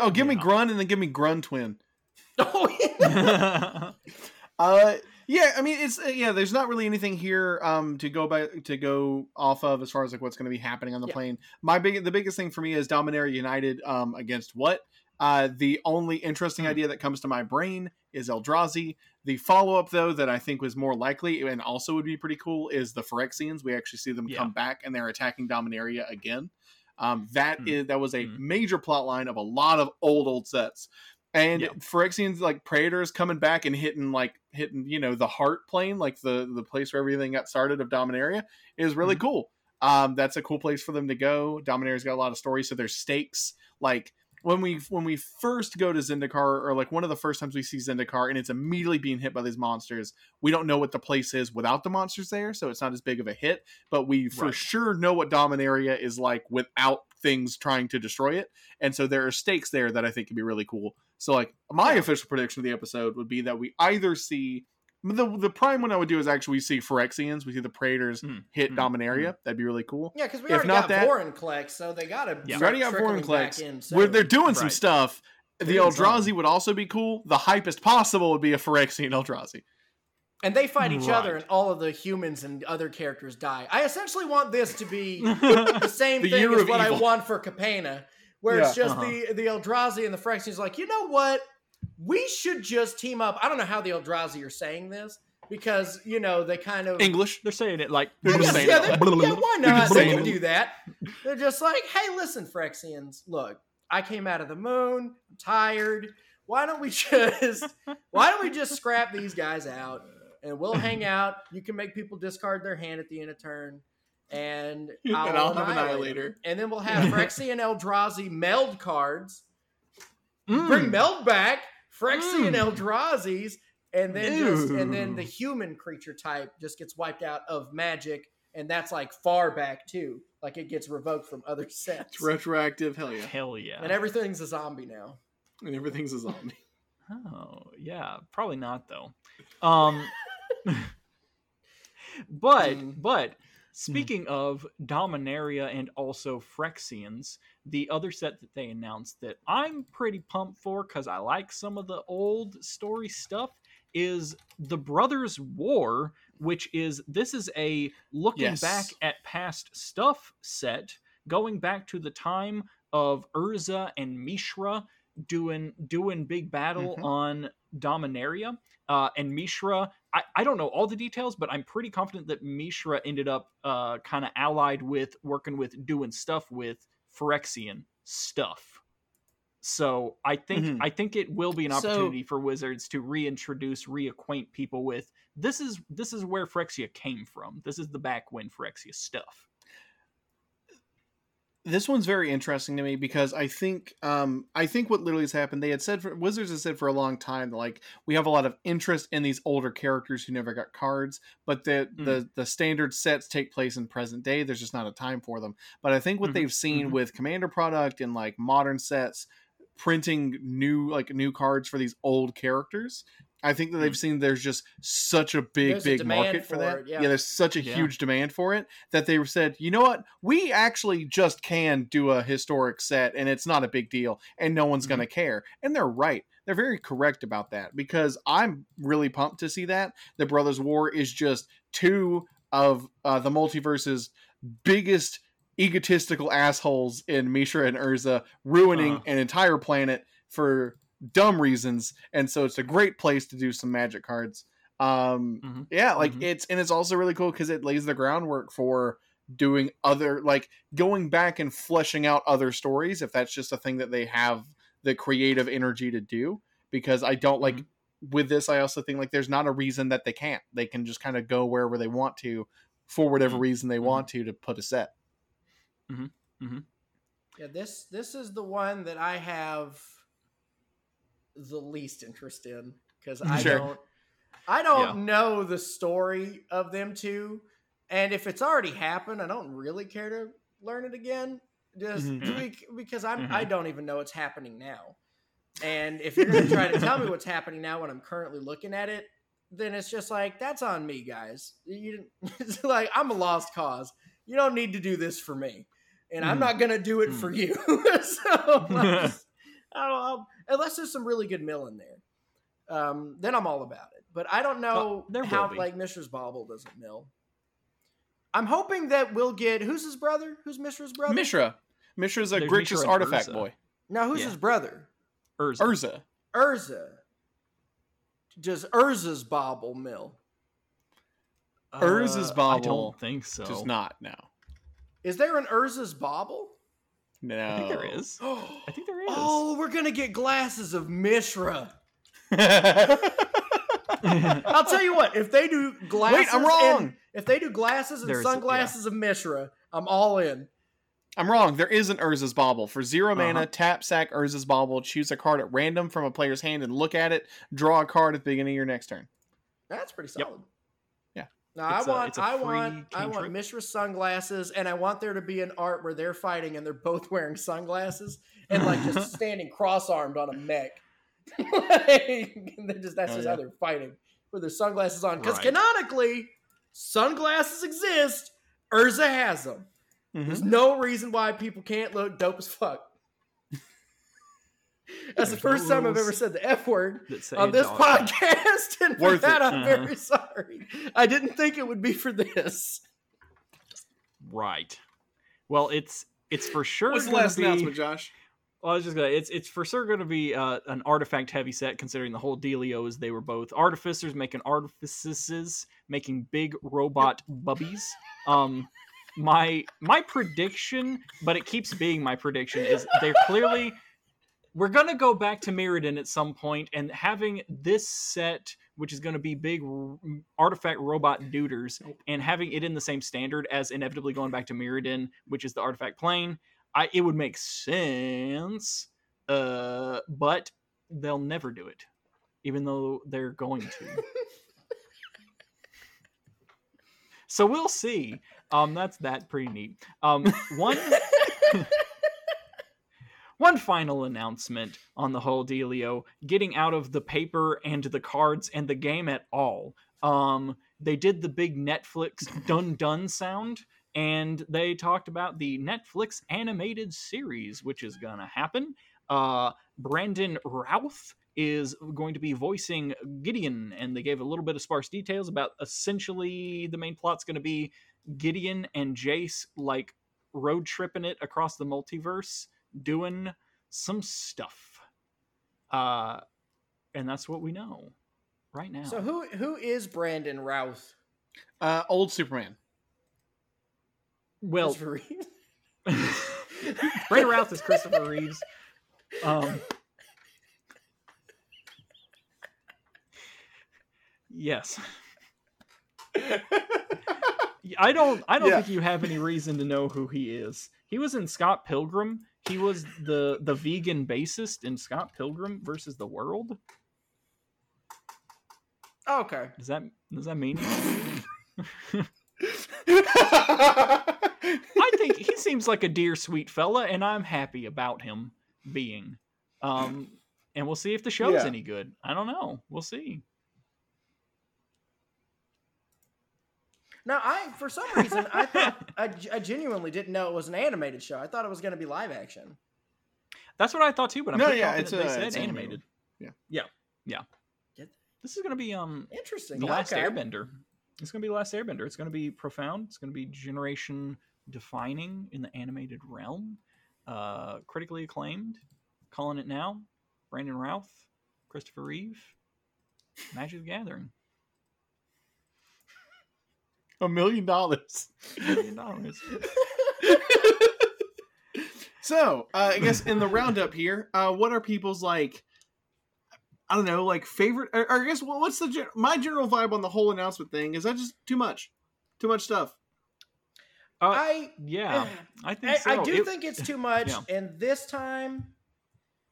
Oh, give me Grunn and then give me Grunn Twin. Oh yeah. Uh, yeah, I mean, it's uh, yeah. There's not really anything here um to go by to go off of as far as like what's going to be happening on the Yeah. plane. My big the biggest thing for me is Dominaria United um against what? Uh, the only interesting Hmm. idea that comes to my brain is Eldrazi. The follow up though that I think was more likely and also would be pretty cool is the Phyrexians. We actually see them Yeah. come back and they're attacking Dominaria again. Um, that Hmm. is that was a Hmm. major plot line of a lot of old old sets. And Yeah. Phyrexians like Praetors coming back and hitting like hitting you know the heart plane like the the place where everything got started of Dominaria is really Mhm. cool. Um, that's a cool place for them to go. Dominaria's got a lot of stories, so there's stakes. Like when we when we first go to Zendikar, or like one of the first times we see Zendikar, and it's immediately being hit by these monsters. We don't know what the place is without the monsters there, so it's not as big of a hit. But we for Right. sure know what Dominaria is like without things trying to destroy it, and so there are stakes there that I think could be really cool. So like my official prediction of the episode would be that we either see the the prime one I would do is actually we see Phyrexians, we see the Praetors Mm, hit mm, Dominaria. That'd be really cool. Yeah, because we If already not got that- Vorinclex, so they gotta Yeah. We already got trickling Foreign back Collects. in Where they're doing some Right. stuff. The Doing Eldrazi some. would also be cool. The hypest possible would be a Phyrexian Eldrazi. and they fight each other, and all of the humans and other characters die. I essentially want this to be the same The thing as of what I want for Capena, where it's just Uh-huh. the the Eldrazi and the Phyrexians like, you know what? We should just team up. I don't know how the Eldrazi are saying this because you know they kind of English. They're saying it like They're saying yeah, it. they- Like, yeah, why They're not? They can do that. They're just like, hey, listen, Phyrexians, look, I came out of the moon, I'm tired. Why don't we just why don't we just scrap these guys out and we'll hang out. You can make people discard their hand at the end of turn. And And I'll, I'll have Annihilator. And then we'll have Phyrexian Eldrazi meld cards. Mm. Bring meld back, Phyrexian Mm. Eldrazi's, and then just and then the human creature type just gets wiped out of magic, and that's like far back too. Like it gets revoked from other sets. It's retroactive. Hell yeah. Hell yeah. And everything's a zombie now. And everything's a zombie. Oh, yeah, probably not though. Um but Mm. but speaking of Dominaria and also Phyrexians, the other set that they announced that I'm pretty pumped for cuz I like some of the old story stuff is the Brothers War, which is this is a looking Yes. back at past stuff set going back to the time of Urza and Mishra doing doing big battle Mhm. on Dominaria. Uh, and Mishra, I, I don't know all the details, but I'm pretty confident that Mishra ended up uh, kind of allied with working with doing stuff with Phyrexian stuff. So I think Mhm. I think it will be an Mm-hmm. So- opportunity for Wizards to reintroduce, reacquaint people with this is this is where Phyrexia came from. This is the back when Phyrexia stuff. This one's very interesting to me because I think um I think what literally has happened they had said for Wizards has said for a long time that, like we have a lot of interest in these older characters who never got cards but the Mm. the the standard sets take place in present day there's just not a time for them but I think what Mhm, they've seen mhm. with commander product and like modern sets printing new like new cards for these old characters I think that they've seen there's just such a big, There's big demand market for, for that. it, yeah. there's such a Yeah. huge demand for it that they said, you know what, we actually just can do a historic set, and it's not a big deal, and no one's Mhm. gonna care. And they're right. They're very correct about that because I'm really pumped to see that the Brothers War is just two of uh, the multiverse's biggest egotistical assholes in Mishra and Urza, ruining Uh-huh. an entire planet for dumb reasons, and so it's a great place to do some magic cards. Um, Mhm. yeah, like Mhm. it's and it's also really cool because it lays the groundwork for doing other like going back and fleshing out other stories if that's just a thing that they have the creative energy to do. Because I don't like with this, I also think like there's not a reason that they can't. They can just kind of go wherever they want to for whatever Mhm. reason they Mhm. want to to put a set. Yeah, this this is the one that I have the least interest in because I Sure. don't I don't Yeah. know the story of them two, and if it's already happened, I don't really care to learn it again. Just Mhm. bec- because I'm Mhm. I don't even know what's happening now, and if you're gonna try to tell me what's happening now when I'm currently looking at it, then it's just like that's on me, guys. You it's like I'm a lost cause. You don't need to do this for me. and I'm Mhm. not gonna do it Mhm. for you. so I'm just- I don't know, unless there's some really good mill in there, um, then I'm all about it. But I don't know Uh, there will how be. like Mishra's Bauble doesn't mill. I'm hoping that we'll get who's his brother? Who's Mishra's brother? Mishra. Mishra's a There's Grixis artifact Urza. boy. Now who's Yeah. his brother? Urza. Urza. Urza. Does Urza's Bauble mill? Urza's Uh, I don't think so. Does not now. Is there an Urza's Bauble? No. I think there is. I think there is. Oh, we're gonna get glasses of Mishra. I'm I'll tell you what, if they do glasses, wait, I'm wrong. and- if they do glasses and There's- yeah. sunglasses of Mishra, I'm all in. I'm wrong. There is an Urza's Bauble. For 0 mana, Uh-huh. tap, sack Urza's Bauble, choose a card at random from a player's hand and look at it. Draw a card at the beginning of your next turn. That's pretty solid. Yeah. Now It's I want, a I want, I want. Mishra sunglasses, and I want there to be an art where they're fighting and they're both wearing sunglasses and like just standing cross-armed on a mech. like, just that's Oh, just yeah. how they're fighting with their sunglasses on. Because Right. canonically, sunglasses exist. Urza has them. Mm-hmm. There's no reason why people can't look dope as fuck. That's the first no time I've ever said the F word on this dog. podcast, and for Worth that, it. I'm Uh-huh. very sorry. I didn't think it would be for this. Right. Well, it's it's for sure. What's the gonna last be, announcement, Josh? Well, I was just gonna. It's it's for sure going to be uh, an artifact heavy set, considering the whole dealio is they were both artificers making artifices, making big robot bubbies. Um, my my prediction, but it keeps being my prediction, is they're clearly we're gonna go back to Mirrodin at some point, and having this set, which is going to be big artifact robot duders, and having it in the same standard as inevitably going back to Mirrodin, which is the artifact plane. I it would make sense, uh, but they'll never do it, even though they're going to. so we'll see. Um, that's that pretty neat. Um, one one final announcement on the whole dealio, getting out of the paper and the cards and the game at all. Um, they did the big Netflix dun dun sound and they talked about the Netflix animated series, which is gonna happen. Uh, Brandon Routh is going to be voicing Gideon, and they gave a little bit of sparse details about essentially the main plot's going to be Gideon and Jace like road tripping it across the multiverse, doing some stuff. Uh, and that's what we know right now. So who who is Brandon Routh? Uh, old Superman. well, Christopher Reeve? Brandon Routh is Christopher Reeves. Um, yes. I don't. I don't Yeah. think you have any reason to know who he is. He was in Scott Pilgrim. He was the the vegan bassist in Scott Pilgrim versus the World. okay. Does that does that mean? I think he seems like a dear, sweet fella, and I'm happy about him being. Um, and we'll see if the show's Yeah. any good. I don't know. We'll see. Now, I for some reason I thought I, I genuinely didn't know it was an animated show. I thought it was going to be live action. That's what I thought too. But I'm No, pretty yeah, confident it's, they uh, said it's animated. animated. Yeah, yeah. Get- This is gonna be um Interesting. the last okay. Airbender. It's gonna be the last Airbender. It's gonna be profound. It's gonna be generation defining in the animated realm. Uh, critically acclaimed. Calling it now. Brandon Routh, Christopher Reeve, Magic the Gathering. A million dollars. Million dollars. So, uh, I guess in the roundup here, uh, what are people's like? I don't know, like favorite. Or, or I guess well, what's the gen- my general vibe on the whole announcement thing? Is that just too much? Too much stuff. Uh, I yeah, I think I, so. I do It- think it's too much, yeah. and this time,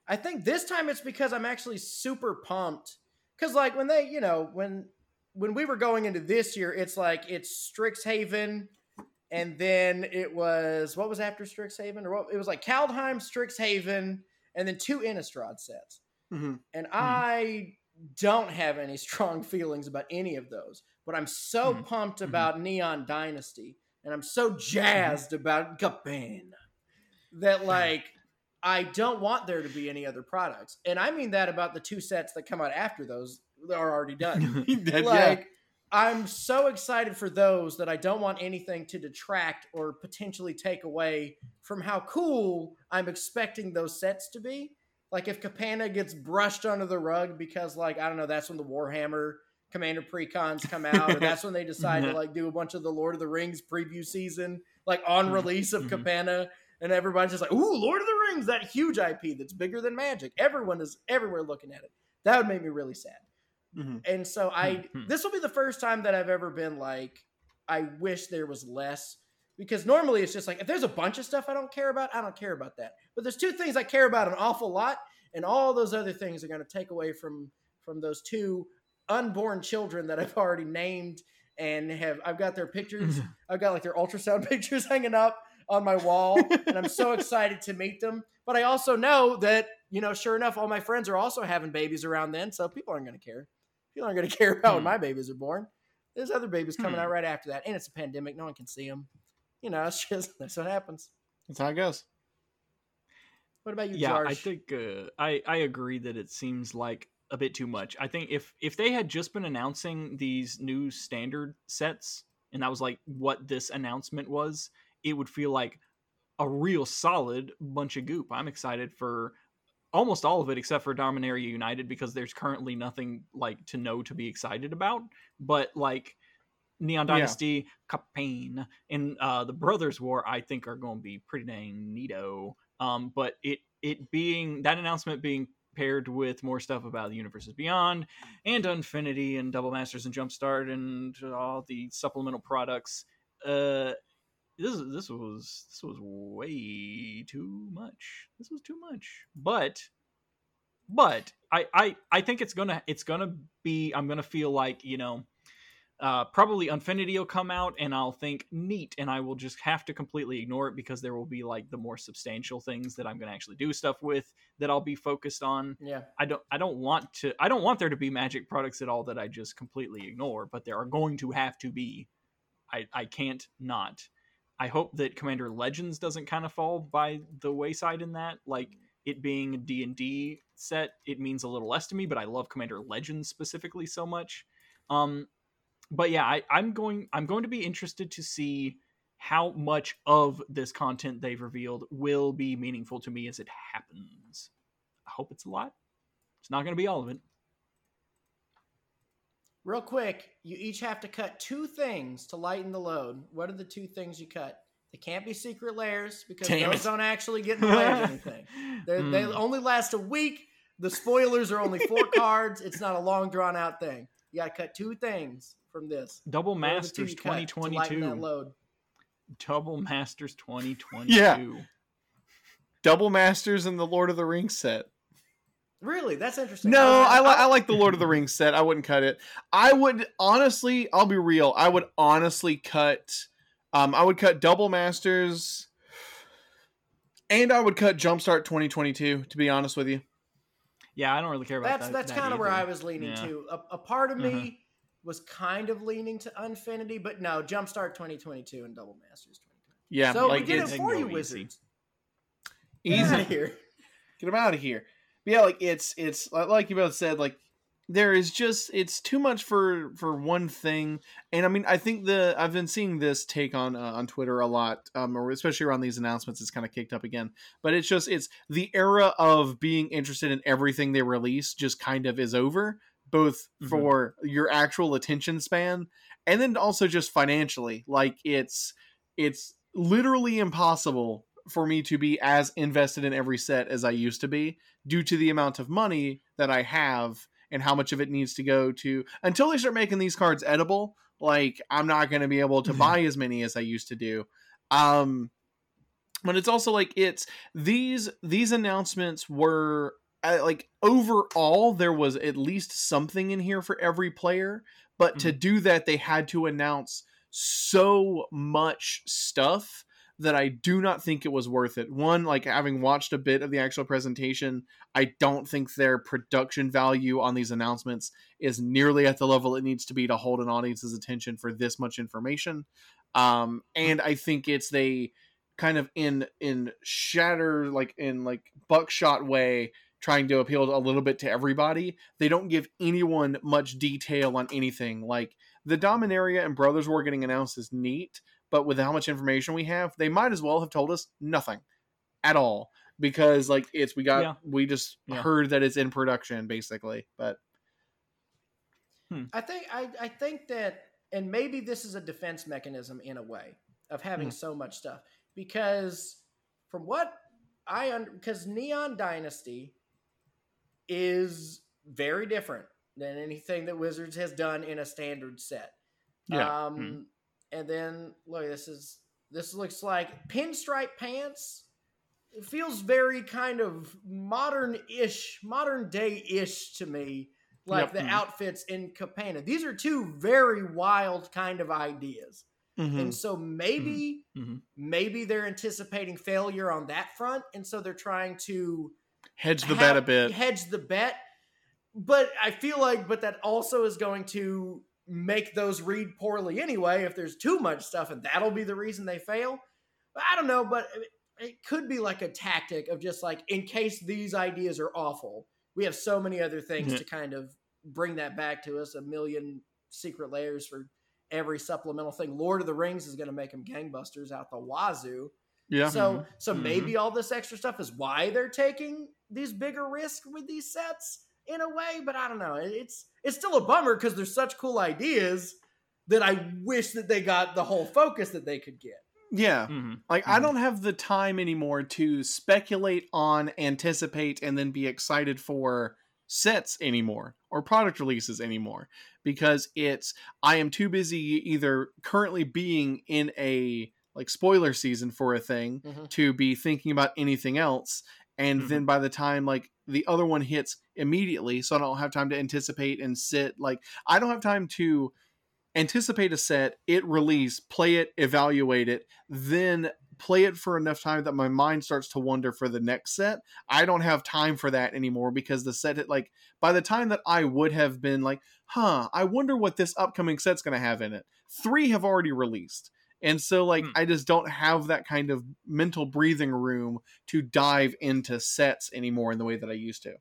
I think this time it's because I'm actually super pumped. Because like when they, you know, when when we were going into this year, it's like it's Strixhaven, and then it was what was after Strixhaven, or what? It was like Kaldheim, Strixhaven, and then two Innistrad sets. Mm-hmm. And I don't have any strong feelings about any of those, but I'm so Mhm. pumped Mhm. about Neon Dynasty, and I'm so jazzed about Gaben. that like I don't want there to be any other products, and I mean that about the two sets that come out after those are already done. Like I'm so excited for those that I don't want anything to detract or potentially take away from how cool I'm expecting those sets to be. Like if Capenna gets brushed under the rug because like I don't know, that's when the Warhammer Commander precons come out, or that's when they decide to like do a bunch of the Lord of the Rings preview season, like on Mhm. release of Mhm. Capenna, and everybody's just like, "Ooh, Lord of the Rings, that huge IP that's bigger than Magic." Everyone is everywhere looking at it. That would make me really sad. Mhm. And so I Hmm. this will be the first time that I've ever been like I wish there was less because normally it's just like if there's a bunch of stuff I don't care about, I don't care about that. But there's two things I care about an awful lot and all those other things are going to take away from from those two unborn children that I've already named and have I've got their pictures. I've got like their ultrasound pictures hanging up on my wall and I'm so excited to meet them. But I also know that, you know, sure enough, all my friends are also having babies around then, so people aren't going to care. People aren't going to care about when Hmm. my babies are born. There's other babies coming Hmm. out right after that, and it's a pandemic. No one can see them. You know, it's just that's what happens. That's how it goes. What about you, yeah, George? I think uh, I I agree that it seems like a bit too much. I think if if they had just been announcing these new standard sets and that was like what this announcement was, it would feel like a real solid bunch of goop. I'm excited for almost all of it except for Dominaria United because there's currently nothing like to know to be excited about. But like Neon Yeah. Dynasty, Capenna, and uh, the Brothers War, I think are going to be pretty dang neato. Um, but it it being that announcement being paired with more stuff about the universes beyond and Unfinity and Double Masters and Jumpstart and all the supplemental products. Uh, this this was this was way too much. This was too much. But but I I I think it's gonna it's gonna be I'm gonna feel like you know. Uh, probably Unfinity will come out, and I'll think neat, and I will just have to completely ignore it because there will be like the more substantial things that I'm going to actually do stuff with that I'll be focused on. yeah, I don't I don't want to I don't want there to be magic products at all that I just completely ignore, but there are going to have to be. I I can't not. I hope that Commander Legends doesn't kind of fall by the wayside in that. Like it being a D&D set, it means a little less to me, but I love Commander Legends specifically so much. Um but yeah, I, I'm going I'm going to be interested to see how much of this content they've revealed will be meaningful to me as it happens. I hope it's a lot. It's not going to be all of it. Real quick, you each have to cut two things to lighten the load. What are the two things you cut? They can't be secret lairs because Damn those it. don't actually get in the way of anything. They're, They Mm. only last a week. The spoilers are only four cards. It's not a long drawn out thing. You got to cut two things from this. Double What are the two Masters you cut to lighten that 2022. load. Double Masters 2022. Yeah. Double Masters and the Lord of the Rings set. Really, that's interesting. No, I, li- I like the Lord of the Rings set. I wouldn't cut it. I would honestly, I'll be real. I would honestly cut. Um, I would cut Double Masters, and I would cut Jumpstart 2022. To be honest with you, Yeah, I don't really care about that's that. that's that kind of where. I was leaning Yeah. to. A, a part of me Mhm. was kind of leaning to Unfinity, but no, Jumpstart 2022 and Double Masters 2022. yeah, so like we did it for you, go easy. Wizards. easy. Get outta here. get them out of here. Yeah, like it's it's like you both said, like there is just it's too much for for one thing. And I mean, I think the I've been seeing this take on uh, on Twitter a lot, um, or especially around these announcements. It's kind of kicked up again. But it's just it's the era of being interested in everything they release just kind of is over, both Mhm. for your actual attention span and then also just financially. Like it's it's literally impossible for me to be as invested in every set as I used to be due to the amount of money that I have and how much of it needs to go to until they start making these cards edible like I'm not going to be able to buy as many as I used to do. Um but it's also like it's these these announcements were uh, like overall there was at least something in here for every player but to do that they had to announce so much stuff that I do not think it was worth it. One, like having watched a bit of the actual presentation, I don't think their production value on these announcements is nearly at the level it needs to be to hold an audience's attention for this much information. Um, and I think it's they kind of in in shatter like in like buckshot way trying to appeal a little bit to everybody they don't give anyone much detail on anything like the dominaria and brothers war getting announced is neat but with how much information we have they might as well have told us nothing at all because like it's we got Yeah. we just Yeah. heard that it's in production basically but I think I, I think that and maybe this is a defense mechanism in a way of having Hmm. so much stuff because from what I under because Neon Dynasty is very different than anything that Wizards has done in a standard set. Yeah. Um, Mhm. And then look, this is this looks like pinstripe pants. It feels very kind of modern-ish, modern day-ish to me. Like Yep. the Mhm. outfits in Capenna. These are two very wild kind of ideas. mhm. And so maybe Mhm. maybe they're anticipating failure on that front, and so they're trying to hedge the bet a bit hedge the bet. But I feel like, but that also is going to make those read poorly anyway if there's too much stuff, and that'll be the reason they fail. But I don't know, but it, could be like a tactic of just like in case these ideas are awful, we have so many other things Mhm. to kind of bring that back to us. A million secret lairs for every supplemental thing. Lord of the Rings is going to make them gangbusters out the wazoo. yeah So so Mhm. maybe all this extra stuff is why they're taking these bigger risks with these sets in a way, but I don't know. It's it's still a bummer because there's such cool ideas that I wish that they got the whole focus that they could get. yeah Mhm. Like I Mhm. don't have the time anymore to speculate on, anticipate, and then be excited for sets anymore or product releases anymore because it's I am too busy either currently being in a like spoiler season for a thing Mhm. to be thinking about anything else and Mhm. then by the time like the other one hits immediately so I don't have time to anticipate and sit like I don't have time to anticipate a set, it release, play it, evaluate it, then play it for enough time that my mind starts to wonder for the next set. I don't have time for that anymore because the set like by the time that I would have been like, "Huh, I wonder what this upcoming set's going to have in it." 3 have already released. And so like Hmm. I just don't have that kind of mental breathing room to dive into sets anymore in the way that I used to.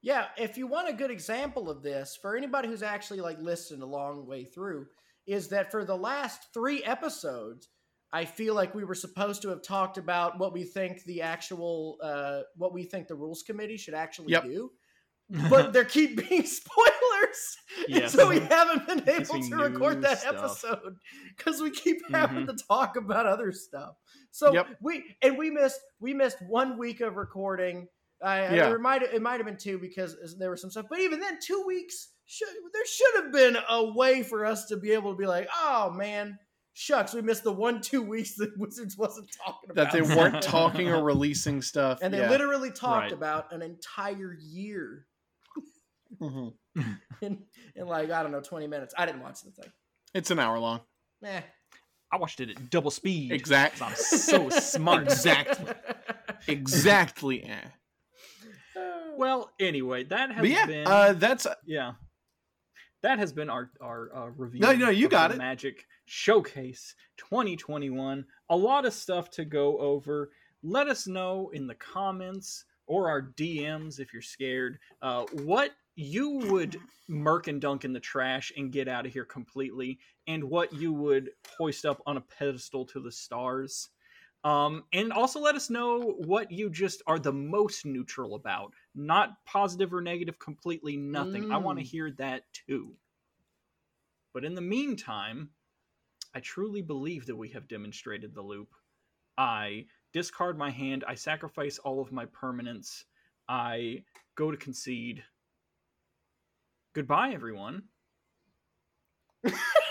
Yeah, if you want a good example of this, for anybody who's actually like listened a long way through, is that for the last three episodes, I feel like we were supposed to have talked about what we think the actual, uh, what we think the rules committee should actually Yep. do, but there keep being spoilers, and so we haven't been able to record that stuff. episode because we keep having Mhm. to talk about other stuff. So Yep. we and we missed we missed one week of recording. I, Yeah. it might it might have been two because there was some stuff, but even then, two weeks should there should have been a way for us to be able to be like, oh man, shucks, we missed the one two weeks that Wizards wasn't talking That they weren't talking or releasing stuff. and they yeah. literally talked Right. about an entire year Mhm. in, in like I don't know twenty minutes. I didn't watch the thing. It's an hour long. Eh. I watched it at double speed. Exactly. I'm so smart. Exactly. Exactly. eh. Well, anyway, that has But yeah, been uh, that's yeah. That has been our our uh, review. No, no, you of got the it. Magic Showcase 2021. A lot of stuff to go over. Let us know in the comments or our DMs if you're scared. Uh, what you would murk and dunk in the trash and get out of here completely, and what you would hoist up on a pedestal to the stars. Um, and also let us know what you just are the most neutral about. Not positive or negative, completely nothing. I want to Mm. hear that too. But in the meantime, I truly believe that we have demonstrated the loop. I discard my hand, I sacrifice all of my permanents, I go to concede. Goodbye, everyone.